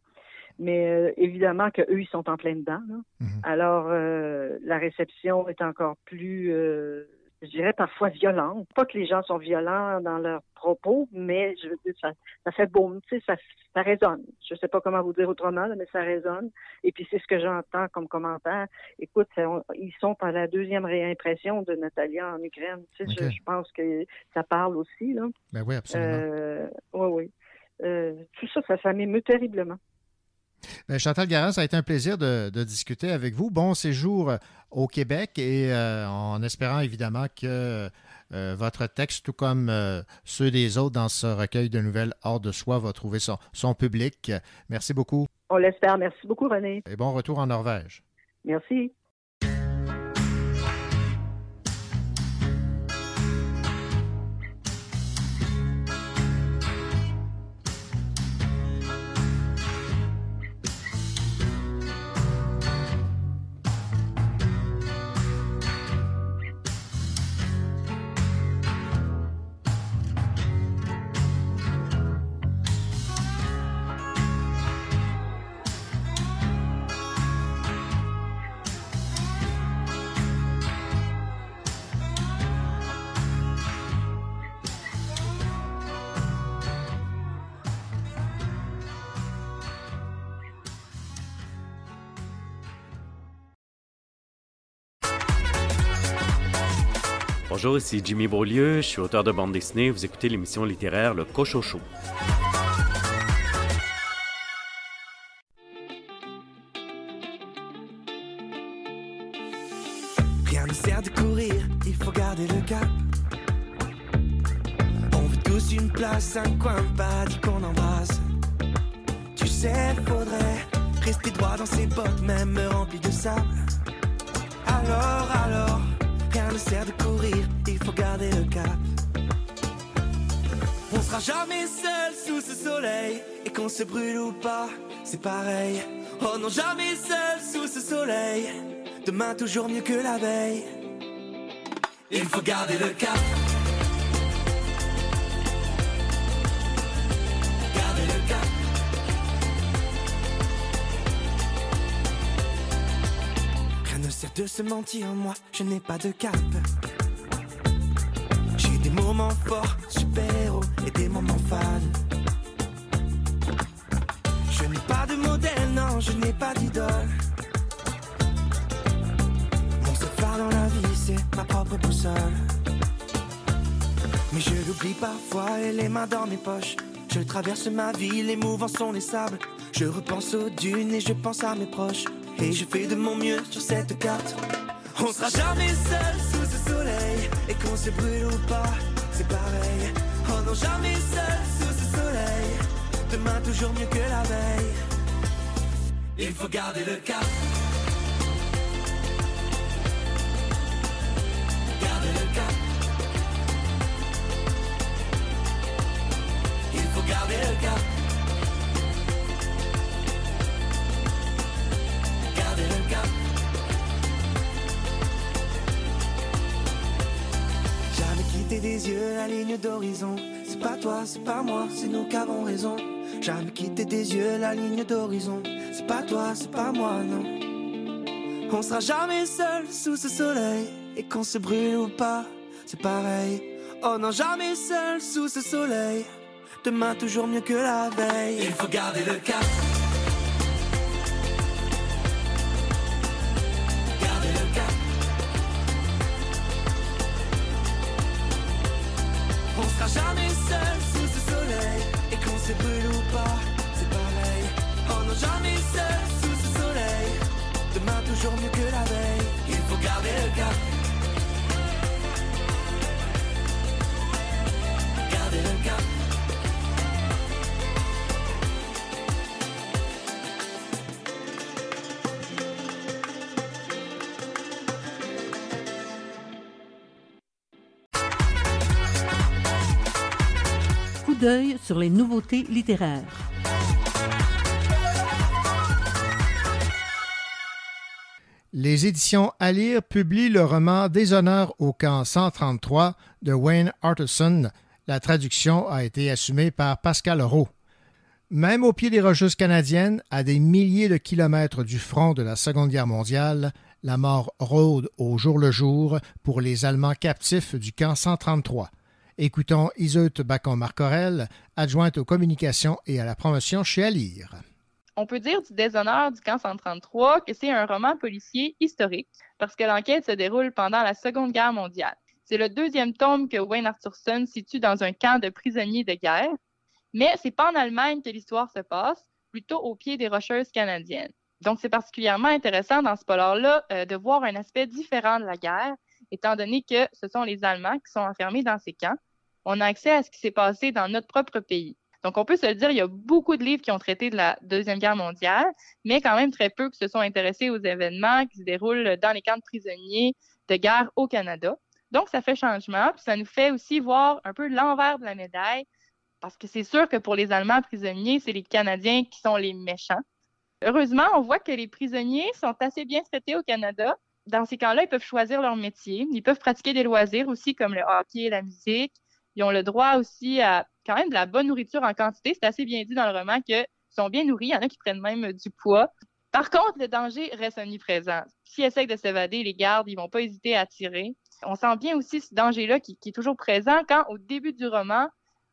Mais euh, évidemment qu'eux, ils sont en plein dedans. Mhm. Alors, euh, la réception est encore plus je dirais parfois violente. Pas que les gens sont violents dans leurs propos, mais je veux dire, ça, ça fait boum, tu sais, ça, ça résonne. Je sais pas comment vous dire autrement, mais ça résonne. Et puis c'est ce que j'entends comme commentaire. Écoute, ils sont à la deuxième réimpression de Natalia en Ukraine. Tu sais, je, pense que ça parle aussi, là. Ben oui, absolument. Euh, oui, oui. Euh, tout ça, ça, ça m'émeut terriblement. Ben, Chantal Garand, ça a été un plaisir de, discuter avec vous. Bon séjour euh, au Québec et euh, en espérant évidemment que euh, votre texte, tout comme ceux des autres dans ce recueil de nouvelles hors de soi, va trouver son, son public. Merci beaucoup. On l'espère. Merci beaucoup, René. Et bon retour en Norvège. Merci. Bonjour, ici Jimmy Beaulieu, je suis auteur de bande dessinée. Vous écoutez l'émission littéraire Le Cochocho. Rien ne sert de courir, il faut garder le cap. On veut tous une place, un coin, pas dit qu'on embrasse. Tu sais, faudrait rester droit dans ses bottes, même rempli de sable. Alors, alors Ne sert de courir, il faut garder le cap. On sera jamais seul sous ce soleil, et qu'on se brûle ou pas, c'est pareil. Oh non, jamais seul sous ce soleil, demain toujours mieux que la veille. Il faut garder le cap. de se mentir, moi je n'ai pas de cap. J'ai des moments forts, super-héros et des moments fans. Je n'ai pas de modèle, non, je n'ai pas d'idole. Mon seul phare dans la vie, c'est ma propre boussole. Mais je l'oublie parfois et les mains dans mes poches. Je traverse ma vie, les mouvements sont les sables. Je repense aux dunes et je pense à mes proches. Et je fais de mon mieux sur cette carte. On sera jamais seul sous ce soleil. Et qu'on se brûle ou pas, c'est pareil. Oh non, jamais seul sous ce soleil. Demain toujours mieux que la veille. Il faut garder le cap. Garder le cap. Il faut garder le cap. Cap. Jamais quitter des yeux la ligne d'horizon. C'est pas toi, c'est pas moi, c'est nous qui avons raison. Jamais quitter des yeux la ligne d'horizon. C'est pas toi, c'est pas moi, non. On sera jamais seul sous ce soleil. Et qu'on se brûle ou pas, c'est pareil. Oh non, jamais seul sous ce soleil. Demain toujours mieux que la veille. Il faut garder le cap. Sur les nouveautés littéraires. Les éditions à lire publient le roman Déshonneur au camp 133 de Wayne Arterson. La traduction a été assumée par Pascal Rowe. Même au pied des Rocheuses canadiennes, à des milliers de kilomètres du front de la Seconde Guerre mondiale, la mort rôde au jour le jour pour les Allemands captifs du camp 133. Écoutons Iseut Bacon-Marcorel, adjointe aux communications et à la promotion chez Alire. On peut dire du déshonneur du camp 133 que c'est un roman policier historique parce que l'enquête se déroule pendant la Seconde Guerre mondiale. C'est le deuxième tome que Wayne Arthurson situe dans un camp de prisonniers de guerre, mais c'est pas en Allemagne que l'histoire se passe, plutôt au pied des Rocheuses canadiennes. Donc c'est particulièrement intéressant dans ce polar-là euh, de voir un aspect différent de la guerre, étant donné que ce sont les Allemands qui sont enfermés dans ces camps. On a accès à ce qui s'est passé dans notre propre pays. Donc, on peut se le dire, il y a beaucoup de livres qui ont traité de la Deuxième Guerre mondiale, mais quand même très peu qui se sont intéressés aux événements qui se déroulent dans les camps de prisonniers de guerre au Canada. Donc, ça fait changement, puis ça nous fait aussi voir un peu l'envers de la médaille, parce que c'est sûr que pour les Allemands prisonniers, c'est les Canadiens qui sont les méchants. Heureusement, on voit que les prisonniers sont assez bien traités au Canada. Dans ces camps-là, ils peuvent choisir leur métier. Ils peuvent pratiquer des loisirs aussi, comme le hockey et la musique. Ils ont le droit aussi à quand même de la bonne nourriture en quantité. C'est assez bien dit dans le roman qu'ils sont bien nourris. Il y en a qui prennent même du poids. Par contre, le danger reste omniprésent. S'ils essayent de s'évader, les gardes, ils vont pas hésiter à tirer. On sent bien aussi ce danger-là qui, qui est toujours présent quand, au début du roman,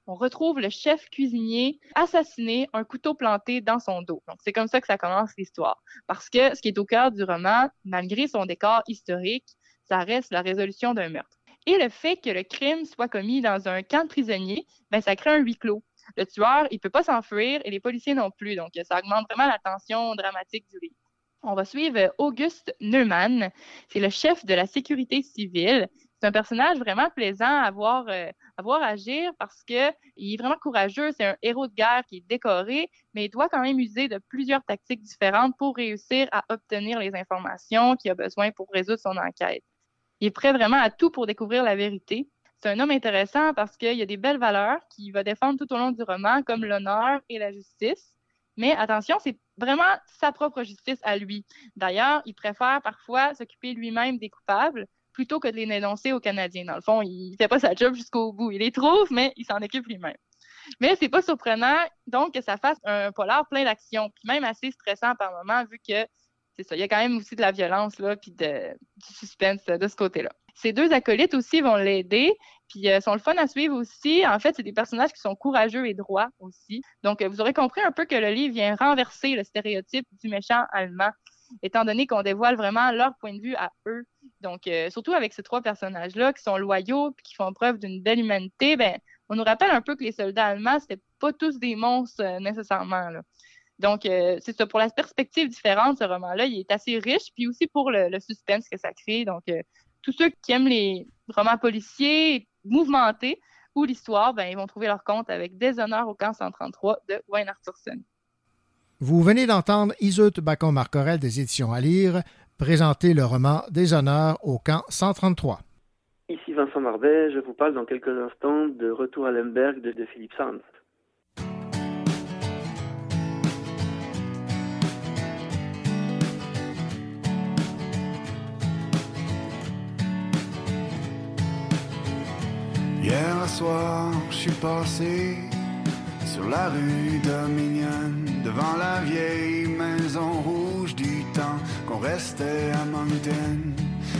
on retrouve le chef cuisinier assassiné, un couteau planté dans son dos. Donc, c'est comme ça que ça commence l'histoire. Parce que ce qui est au cœur du roman, malgré son décor historique, ça reste la résolution d'un meurtre. Et le fait que le crime soit commis dans un camp de prisonniers, ben, ça crée un huis clos. Le tueur, il peut pas s'enfuir et les policiers non plus. Donc, ça augmente vraiment la tension dramatique du livre. On va suivre Auguste Neumann. C'est le chef de la sécurité civile. C'est un personnage vraiment plaisant à voir, euh, à voir agir parce que il est vraiment courageux. C'est un héros de guerre qui est décoré, mais il doit quand même user de plusieurs tactiques différentes pour réussir à obtenir les informations qu'il a besoin pour résoudre son enquête. Il est prêt vraiment à tout pour découvrir la vérité. C'est un homme intéressant parce qu'il y a des belles valeurs qu'il va défendre tout au long du roman, comme l'honneur et la justice. Mais attention, c'est vraiment sa propre justice à lui. D'ailleurs, il préfère parfois s'occuper lui-même des coupables plutôt que de les dénoncer aux Canadiens. Dans le fond, il fait pas sa job jusqu'au bout. Il les trouve, mais il s'en occupe lui-même. Mais c'est pas surprenant, donc, que ça fasse un polar plein d'action, puis même assez stressant par moment, vu que c'est ça, il y a quand même aussi de la violence, là, puis de, du suspense de ce côté-là. Ces deux acolytes aussi vont l'aider, puis euh, sont le fun à suivre aussi. En fait, c'est des personnages qui sont courageux et droits aussi. Donc, euh, vous aurez compris un peu que le livre vient renverser le stéréotype du méchant allemand, étant donné qu'on dévoile vraiment leur point de vue à eux Donc, euh, surtout avec ces trois personnages-là qui sont loyaux et qui font preuve d'une belle humanité, ben, on nous rappelle un peu que les soldats allemands, c'était pas tous des monstres euh, nécessairement. Donc, euh, c'est ça. Pour la perspective différente, ce roman-là, il est assez riche, puis aussi pour le, le suspense que ça crée. Donc, tous ceux qui aiment les romans policiers mouvementés ou l'histoire, ben, ils vont trouver leur compte avec Déshonneur au camp 133 de Wayne Arthurson. Vous venez d'entendre Iseut Bacon-Marcorel des éditions à lire présenter le roman Déshonneur au camp 133. Ici Vincent Marbet, je vous parle dans quelques instants de Retour à Lemberg de, de Philippe Sands. Hier soir, je suis passé sur la rue Dominion, devant la vieille maison rouge restait à Moncton.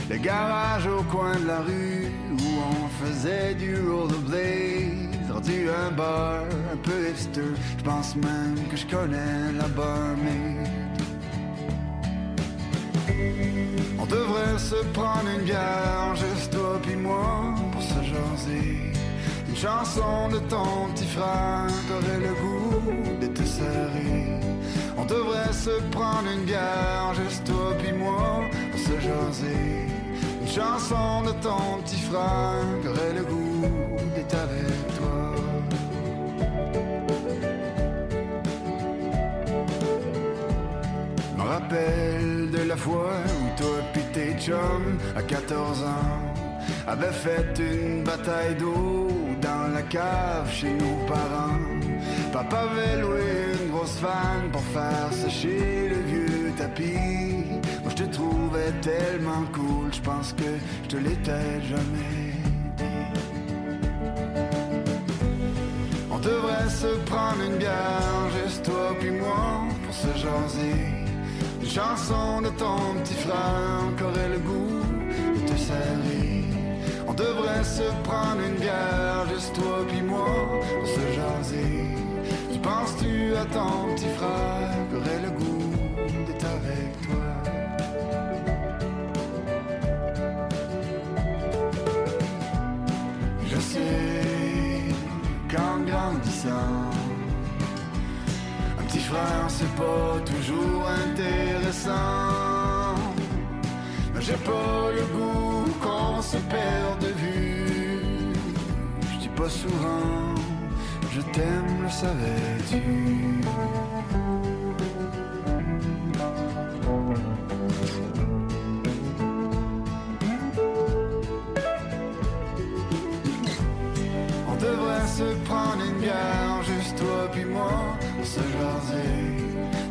Le garage au coin de la rue où on faisait du rollerblade, rendu un bar un peu hipster. Je pense même que je connais la barmaid. On devrait se prendre une bière, juste toi puis moi, pour se jaser. Une chanson de ton petit frère qu'aurait le goût de te serrer. On devrait se prendre une bière, juste toi puis moi, pour se jaser. Une chanson de ton petit frère qu'aurait le goût d'être avec toi. me rappelle de la fois où toi pis tes chums à 14 ans avaient fait une bataille d'eau dans la cave chez nos parents. Papa avait loué une grosse fan pour faire sécher le vieux tapis. Moi je te trouvais tellement cool, je pense que je te l'étais jamais On devrait se prendre une bière, juste toi puis moi, pour se jaser. Une chanson de ton petit frère qu'aurait le goût de te serrer. On devrait se prendre une bière, juste toi puis moi, pour se jaser. Tu penses-tu à ton petit frère qu'aurait le goût d'être avec toi? Je sais qu'en grandissant, un petit frère c'est pas toujours intéressant. Mais j'ai pas le goût qu'on se perd de vue. Je dis pas souvent, je t'aime, le savais-tu? On devrait se prendre une bière, juste toi puis moi, pour se jaser.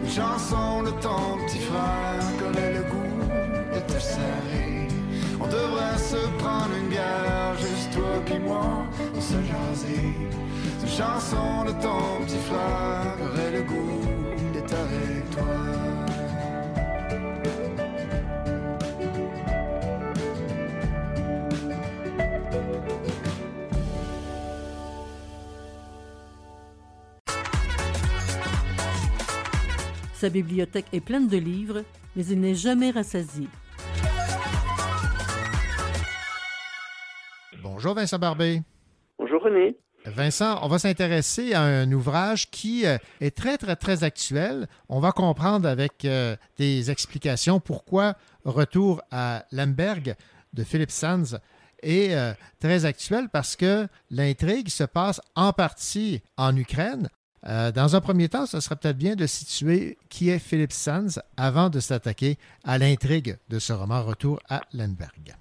Une chanson de ton petit frère qu'aurait le goût de te serrer. On devrait se prendre une bière, juste toi puis moi, pour se jaser. Chanson de ton petit frère qu'aurait le goût d'être avec toi. Sa bibliothèque est pleine de livres, mais il n'est jamais rassasié. Bonjour Vincent Barbé. Bonjour René. Vincent, on va s'intéresser à un ouvrage qui euh, est très, très, très actuel. On va comprendre avec euh, des explications pourquoi Retour à Lemberg de Philippe Sands est euh, très actuel parce que l'intrigue se passe en partie en Ukraine. Dans un premier temps, ce serait peut-être bien de situer qui est Philippe Sands avant de s'attaquer à l'intrigue de ce roman Retour à Lemberg.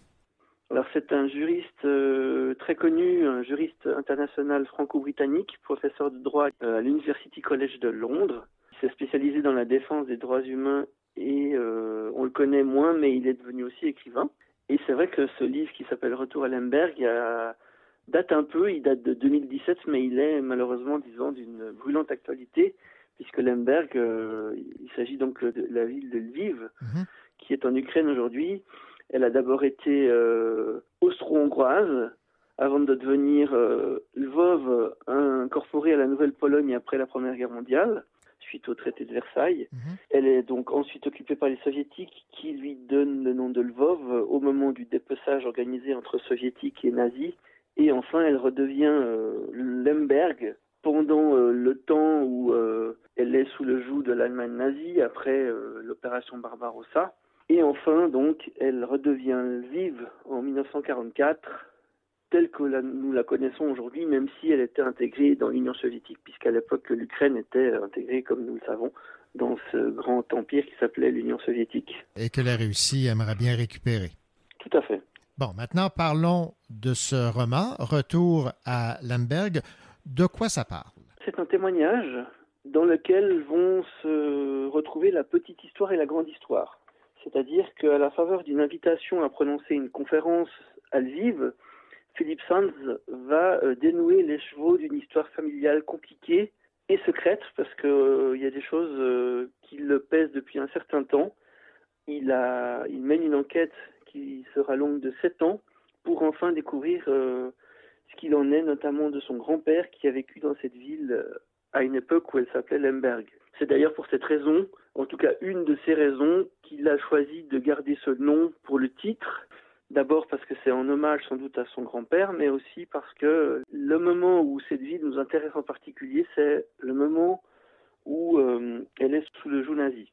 Alors c'est un juriste euh, très connu, un juriste international franco-britannique, professeur de droit euh, à l'University College de Londres. Il s'est spécialisé dans la défense des droits humains et euh, on le connaît moins, mais il est devenu aussi écrivain. Et c'est vrai que ce livre qui s'appelle Retour à Lemberg il y a- date un peu, il date de 2017, mais il est malheureusement, disons, d'une brûlante actualité, puisque Lemberg, euh, il s'agit donc de la ville de Lviv, qui est en Ukraine aujourd'hui. Elle a d'abord été euh, austro-hongroise, avant de devenir euh, Lvov, incorporée à la Nouvelle-Pologne après la Première Guerre mondiale. suite au traité de Versailles. Elle est donc ensuite occupée par les soviétiques qui lui donnent le nom de Lvov au moment du dépeçage organisé entre soviétiques et nazis. Et enfin, elle redevient euh, Lemberg pendant euh, le temps où euh, elle est sous le joug de l'Allemagne nazie après l'opération Barbarossa. Et enfin, donc, elle redevient Lviv en 1944 telle que la- nous la connaissons aujourd'hui, même si elle était intégrée dans l'Union soviétique, puisqu'à l'époque l'Ukraine était intégrée, comme nous le savons, dans ce grand empire qui s'appelait l'Union soviétique. Et que la Russie aimerait bien récupérer. Tout à fait. Bon, maintenant parlons de ce roman, Retour à Lemberg. De quoi ça parle? C'est un témoignage dans lequel vont se retrouver la petite histoire et la grande histoire. C'est-à-dire qu'à la faveur d'une invitation à prononcer une conférence à Lviv, Philippe Sands va euh, dénouer les chevaux d'une histoire familiale compliquée et secrète, parce qu'il y a des choses euh, qui le pèsent depuis un certain temps. Il, mène une enquête qui sera longue de sept ans pour enfin découvrir euh, ce qu'il en est, notamment de son grand-père qui a vécu dans cette ville euh, à une époque où elle s'appelait Lemberg. C'est d'ailleurs pour cette raison, en tout cas une de ces raisons, qu'il a choisi de garder ce nom pour le titre. D'abord parce que c'est en hommage sans doute à son grand-père, mais aussi parce que le moment où cette ville nous intéresse en particulier, c'est le moment où euh, elle est sous le joug nazi.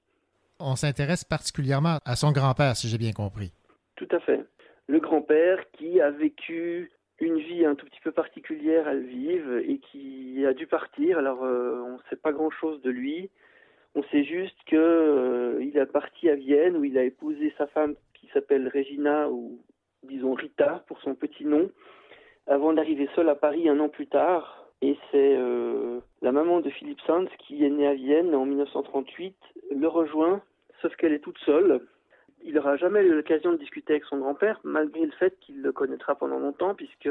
On s'intéresse particulièrement à son grand-père, si j'ai bien compris. Tout à fait. Le grand-père qui a vécu une vie un tout petit peu particulière à Lviv et qui a dû partir. Alors, euh, on ne sait pas grand-chose de lui. On sait juste que euh, est parti à Vienne où il a épousé sa femme qui s'appelle Regina ou disons Rita pour son petit nom, avant d'arriver seul à Paris un an plus tard. Et c'est euh, la maman de Philippe Sands qui est née à Vienne en 1938, le rejoint, sauf qu'elle est toute seule. Il n'aura jamais eu l'occasion de discuter avec son grand-père, malgré le fait qu'il le connaîtra pendant longtemps, puisque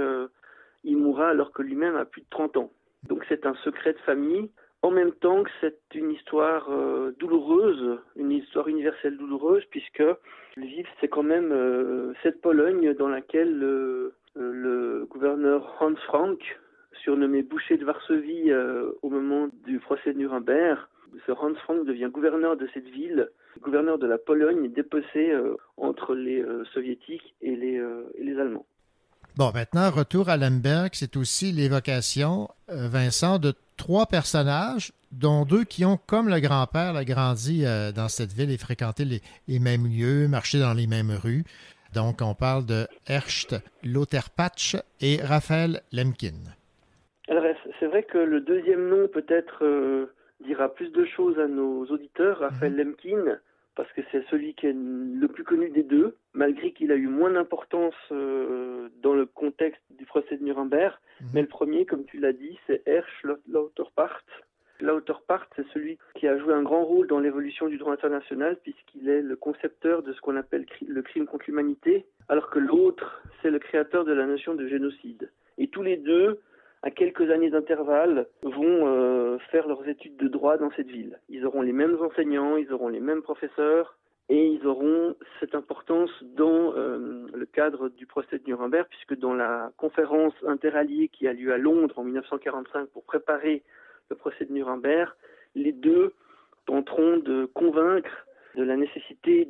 il mourra alors que lui-même a plus de 30 ans. Donc c'est un secret de famille, en même temps que c'est une histoire euh, douloureuse, une histoire universelle douloureuse, puisque Lviv, c'est quand même euh, cette Pologne dans laquelle euh, le gouverneur Hans Frank, surnommé boucher de Varsovie au moment du procès de Nuremberg, ce Hans Frank devient gouverneur de cette ville, gouverneur de la Pologne, euh, entre les soviétiques et les, et les Allemands. Bon, maintenant, retour à Lemberg, c'est aussi l'évocation, euh, Vincent, de trois personnages, dont deux qui ont, comme le grand-père, là, grandi euh, dans cette ville et fréquenté les, les mêmes lieux, marché dans les mêmes rues. Donc, on parle de Erst Lauterpatch et Raphaël Lemkin. Alors, c'est vrai que le deuxième nom peut-être euh, dira plus de choses à nos auditeurs, Raphaël Lemkin, parce que c'est celui qui est le plus connu des deux, malgré qu'il a eu moins d'importance euh, dans le contexte du procès de Nuremberg. Mais le premier, comme tu l'as dit, c'est Hersch Lauterpacht. Lauterpacht, c'est celui qui a joué un grand rôle dans l'évolution du droit international, puisqu'il est le concepteur de ce qu'on appelle cri- le crime contre l'humanité, alors que l'autre, c'est le créateur de la notion de génocide. Et tous les deux, à quelques années d'intervalle, vont euh, faire leurs études de droit dans cette ville. Ils auront les mêmes enseignants, ils auront les mêmes professeurs, et ils auront cette importance dans euh, le cadre du procès de Nuremberg, puisque dans la conférence interalliée qui a lieu à Londres en 1945 pour préparer le procès de Nuremberg, les deux tenteront de convaincre de la nécessité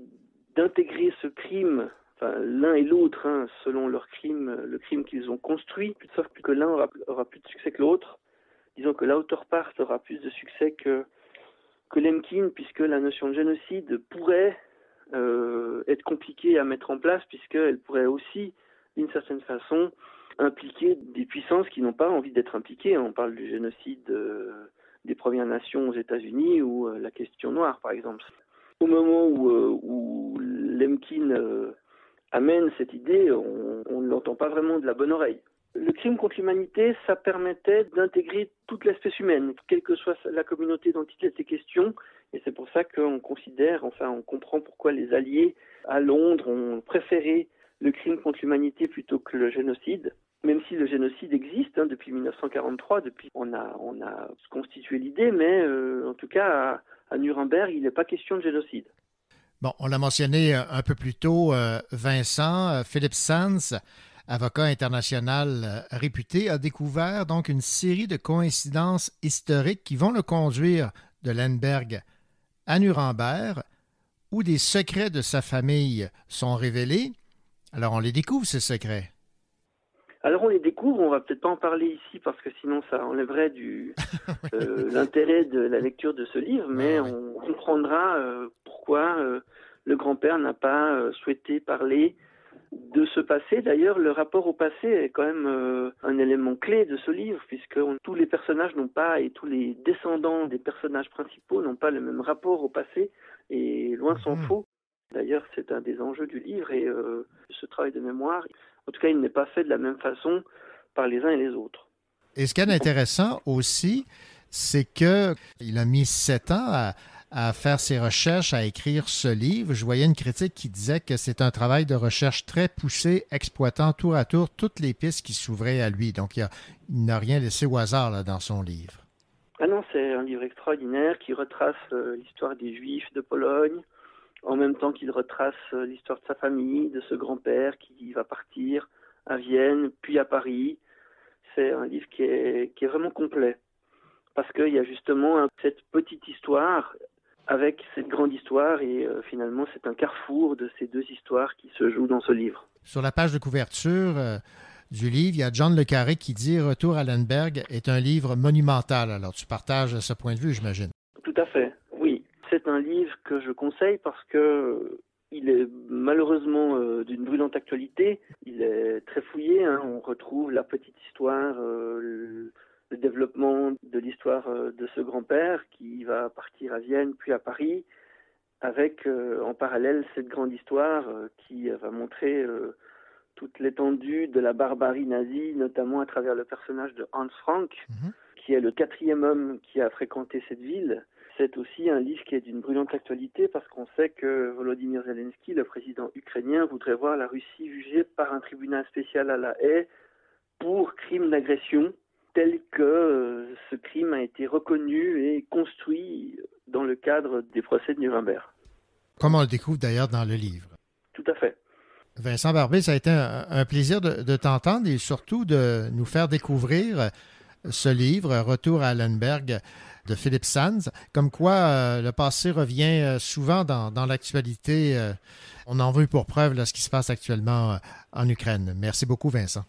d'intégrer ce crime, l'un et l'autre, hein, selon leur crime, le crime qu'ils ont construit, sauf que l'un aura, plus de succès que l'autre. Disons que l'Auterpart aura plus de succès que, que Lemkin, puisque la notion de génocide pourrait euh, être compliquée à mettre en place, puisqu'elle pourrait aussi, d'une certaine façon, impliquer des puissances qui n'ont pas envie d'être impliquées. On parle du génocide euh, des Premières Nations aux États-Unis ou euh, la question noire, par exemple. Au moment où, euh, Lemkin euh, amène cette idée, on, ne l'entend pas vraiment de la bonne oreille. Le crime contre l'humanité, ça permettait d'intégrer toute l'espèce humaine, quelle que soit la communauté dont il était question. Et c'est pour ça qu'on considère, enfin, on comprend pourquoi les Alliés à Londres ont préféré le crime contre l'humanité plutôt que le génocide. Même si le génocide existe hein, depuis 1943, depuis on a on a constitué l'idée, mais euh, en tout cas à Nuremberg, il n'est pas question de génocide. Bon, on l'a mentionné euh, un peu plus tôt, euh, Vincent, euh, Philippe Sands, avocat international réputé, a découvert donc une série de coïncidences historiques qui vont le conduire de Lemberg à Nuremberg, où des secrets de sa famille sont révélés. Alors on les découvre, ces secrets. Alors on les découvre, on va peut-être pas en parler ici parce que sinon ça enlèverait du euh, l'intérêt de la lecture de ce livre, mais on comprendra euh, pourquoi euh, le grand-père n'a pas souhaité parler de ce passé. D'ailleurs, le rapport au passé est quand même un élément clé de ce livre, puisque tous les personnages n'ont pas, et tous les descendants des personnages principaux n'ont pas le même rapport au passé, et loin s'en Mhm. faut. D'ailleurs, c'est un des enjeux du livre, et ce travail de mémoire, en tout cas, il n'est pas fait de la même façon par les uns et les autres. Et ce qui est intéressant aussi, c'est qu'il a mis sept ans à, à faire ses recherches, à écrire ce livre. Je voyais une critique qui disait que c'est un travail de recherche très poussé, exploitant tour à tour toutes les pistes qui s'ouvraient à lui. Donc, il n'a rien laissé au hasard là, dans son livre. Ah non, c'est un livre extraordinaire qui retrace euh, l'histoire des Juifs de Pologne, en même temps qu'il retrace euh, l'histoire de sa famille, de ce grand-père qui va partir à Vienne, puis à Paris. C'est un livre qui est, qui est vraiment complet, parce qu'il y a justement cette petite histoire avec cette grande histoire, et euh, finalement c'est un carrefour de ces deux histoires qui se jouent dans ce livre. Sur la page de couverture euh, du livre, il y a John Le Carré qui dit Retour à Lemberg est un livre monumental. Alors, tu partages ce point de vue, j'imagine. Tout à fait. C'est un livre que je conseille parce que euh, il est malheureusement euh, d'une brûlante actualité. Il est très fouillé. hein. On retrouve la petite histoire, euh, le, le développement de l'histoire euh, de ce grand-père qui va partir à Vienne puis à Paris, avec en parallèle cette grande histoire qui va montrer toute l'étendue de la barbarie nazie, notamment à travers le personnage de Hans Frank, qui est le quatrième homme qui a fréquenté cette ville. C'est aussi un livre qui est d'une brûlante actualité parce qu'on sait que Volodymyr Zelensky, le président ukrainien, voudrait voir la Russie jugée par un tribunal spécial à la haie pour crime d'agression, tel que euh, ce crime a été reconnu et construit dans le cadre des procès de Nuremberg. Comme on le découvre d'ailleurs dans le livre. Tout à fait. Vincent Barbé, ça a été un, un plaisir de, de t'entendre et surtout de nous faire découvrir ce livre, Retour à Allenberg de Philippe Sands. Comme quoi, euh, le passé revient euh, souvent dans, dans l'actualité. Euh, on en veut pour preuve ce qui se passe actuellement en Ukraine. Merci beaucoup, Vincent.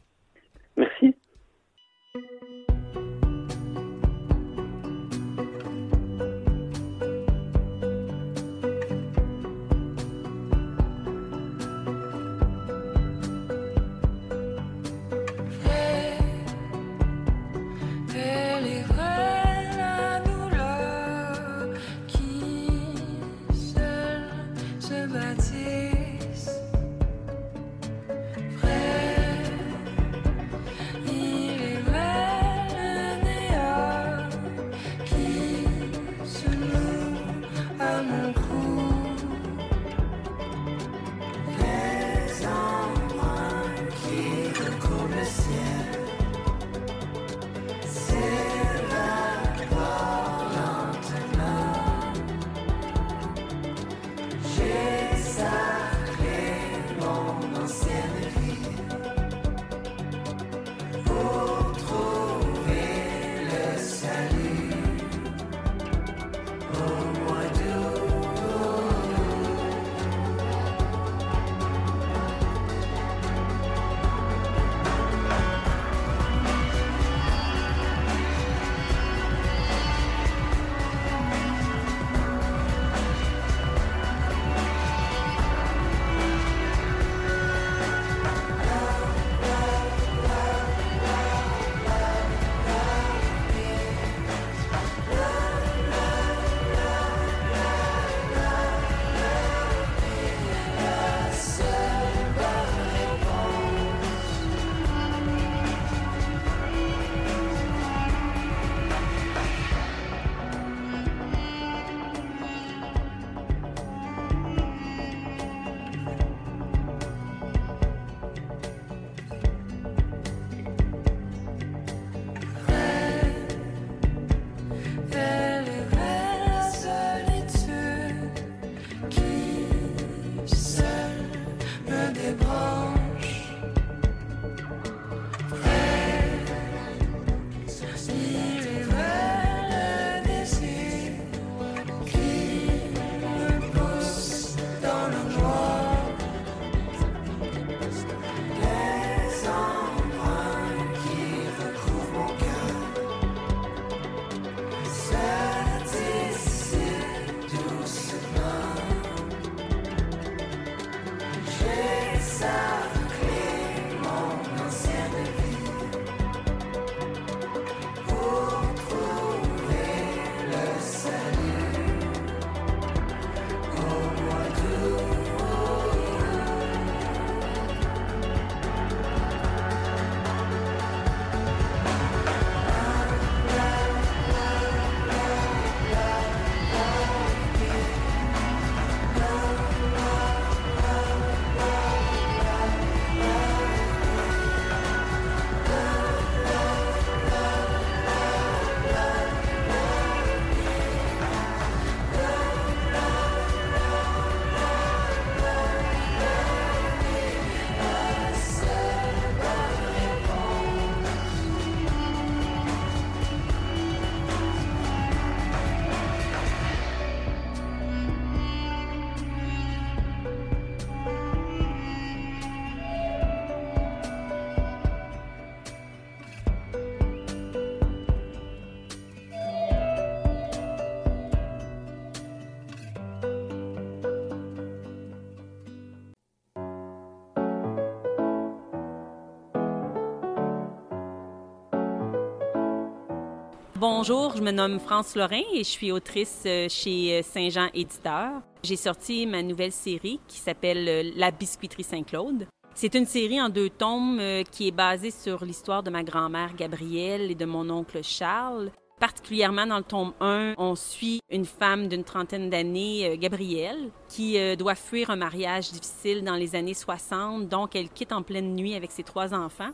Bonjour, je me nomme France Lorrain et je suis autrice euh, chez euh, Saint-Jean Éditeur. J'ai sorti ma nouvelle série qui s'appelle euh, La biscuiterie Saint-Claude. C'est une série en deux tomes qui est basée sur l'histoire de ma grand-mère Gabrielle et de mon oncle Charles. Particulièrement dans le tome 1, on suit une femme d'une trentaine d'années, euh, Gabrielle, qui euh, doit fuir un mariage difficile dans les années 60. Donc, elle quitte en pleine nuit avec ses trois enfants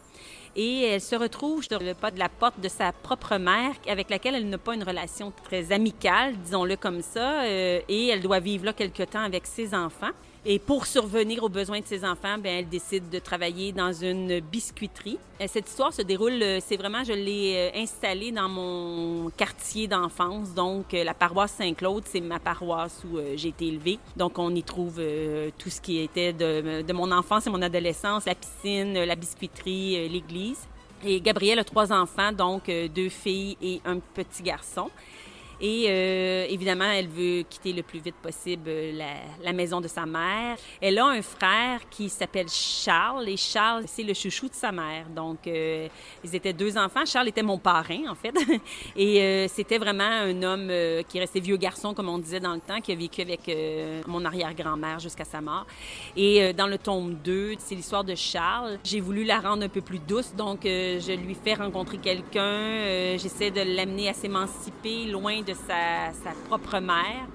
et elle se retrouve sur le pas de la porte de sa propre mère, avec laquelle elle n'a pas une relation très amicale, disons-le comme ça, euh, et elle doit vivre là quelque temps avec ses enfants. Et pour survenir aux besoins de ses enfants, ben elle décide de travailler dans une biscuiterie. Euh, cette histoire se déroule, euh, c'est vraiment, je l'ai euh, installée dans mon quartier d'enfance. Donc, la paroisse Saint-Claude, c'est ma paroisse où j'ai été élevée. Donc, on y trouve tout ce qui était de, de, mon enfance et mon adolescence, la piscine, la biscuiterie, l'église. Et Gabrielle a trois enfants, donc deux filles et un petit garçon. Et euh, évidemment, elle veut quitter le plus vite possible la, la, maison de sa mère. Elle a un frère qui s'appelle Charles et Charles, c'est le chouchou de sa mère. Donc, euh, ils étaient deux enfants. Charles était mon parrain, en fait. et euh, c'était vraiment un homme euh, qui restait vieux garçon, comme on disait dans le temps, qui a vécu avec euh, mon arrière-grand-mère jusqu'à sa mort. Et dans le tome 2, c'est l'histoire de Charles. J'ai voulu la rendre un peu plus douce, donc je lui fais rencontrer quelqu'un. J'essaie de l'amener à s'émanciper loin de sa, propre mère.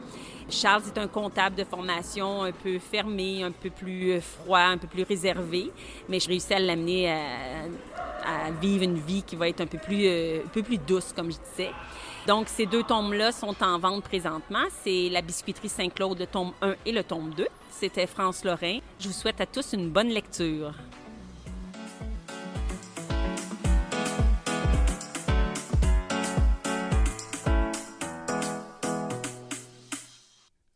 Charles est un comptable de formation un peu fermé, un peu plus euh, froid, un peu plus réservé, mais je réussis à l'amener à, vivre une vie qui va être un peu plus, euh, un peu plus douce, comme je disais. Donc, ces deux tomes-là sont en vente présentement. C'est La biscuiterie Saint-Claude, le tome 1 et le tome 2. C'était France Lorrain. Je vous souhaite à tous une bonne lecture.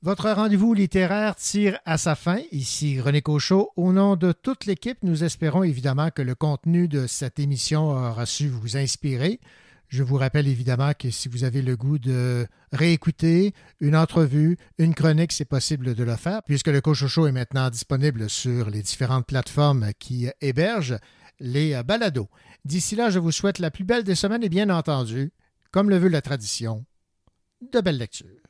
Votre rendez-vous littéraire tire à sa fin. Ici René Cochot. Au nom de toute l'équipe, nous espérons évidemment que le contenu de cette émission aura su vous inspirer. Je vous rappelle évidemment que si vous avez le goût de réécouter une entrevue, une chronique, c'est possible de le faire, puisque le Cochocho est maintenant disponible sur les différentes plateformes qui hébergent les balados. D'ici là, je vous souhaite la plus belle des semaines et bien entendu, comme le veut la tradition, de belles lectures.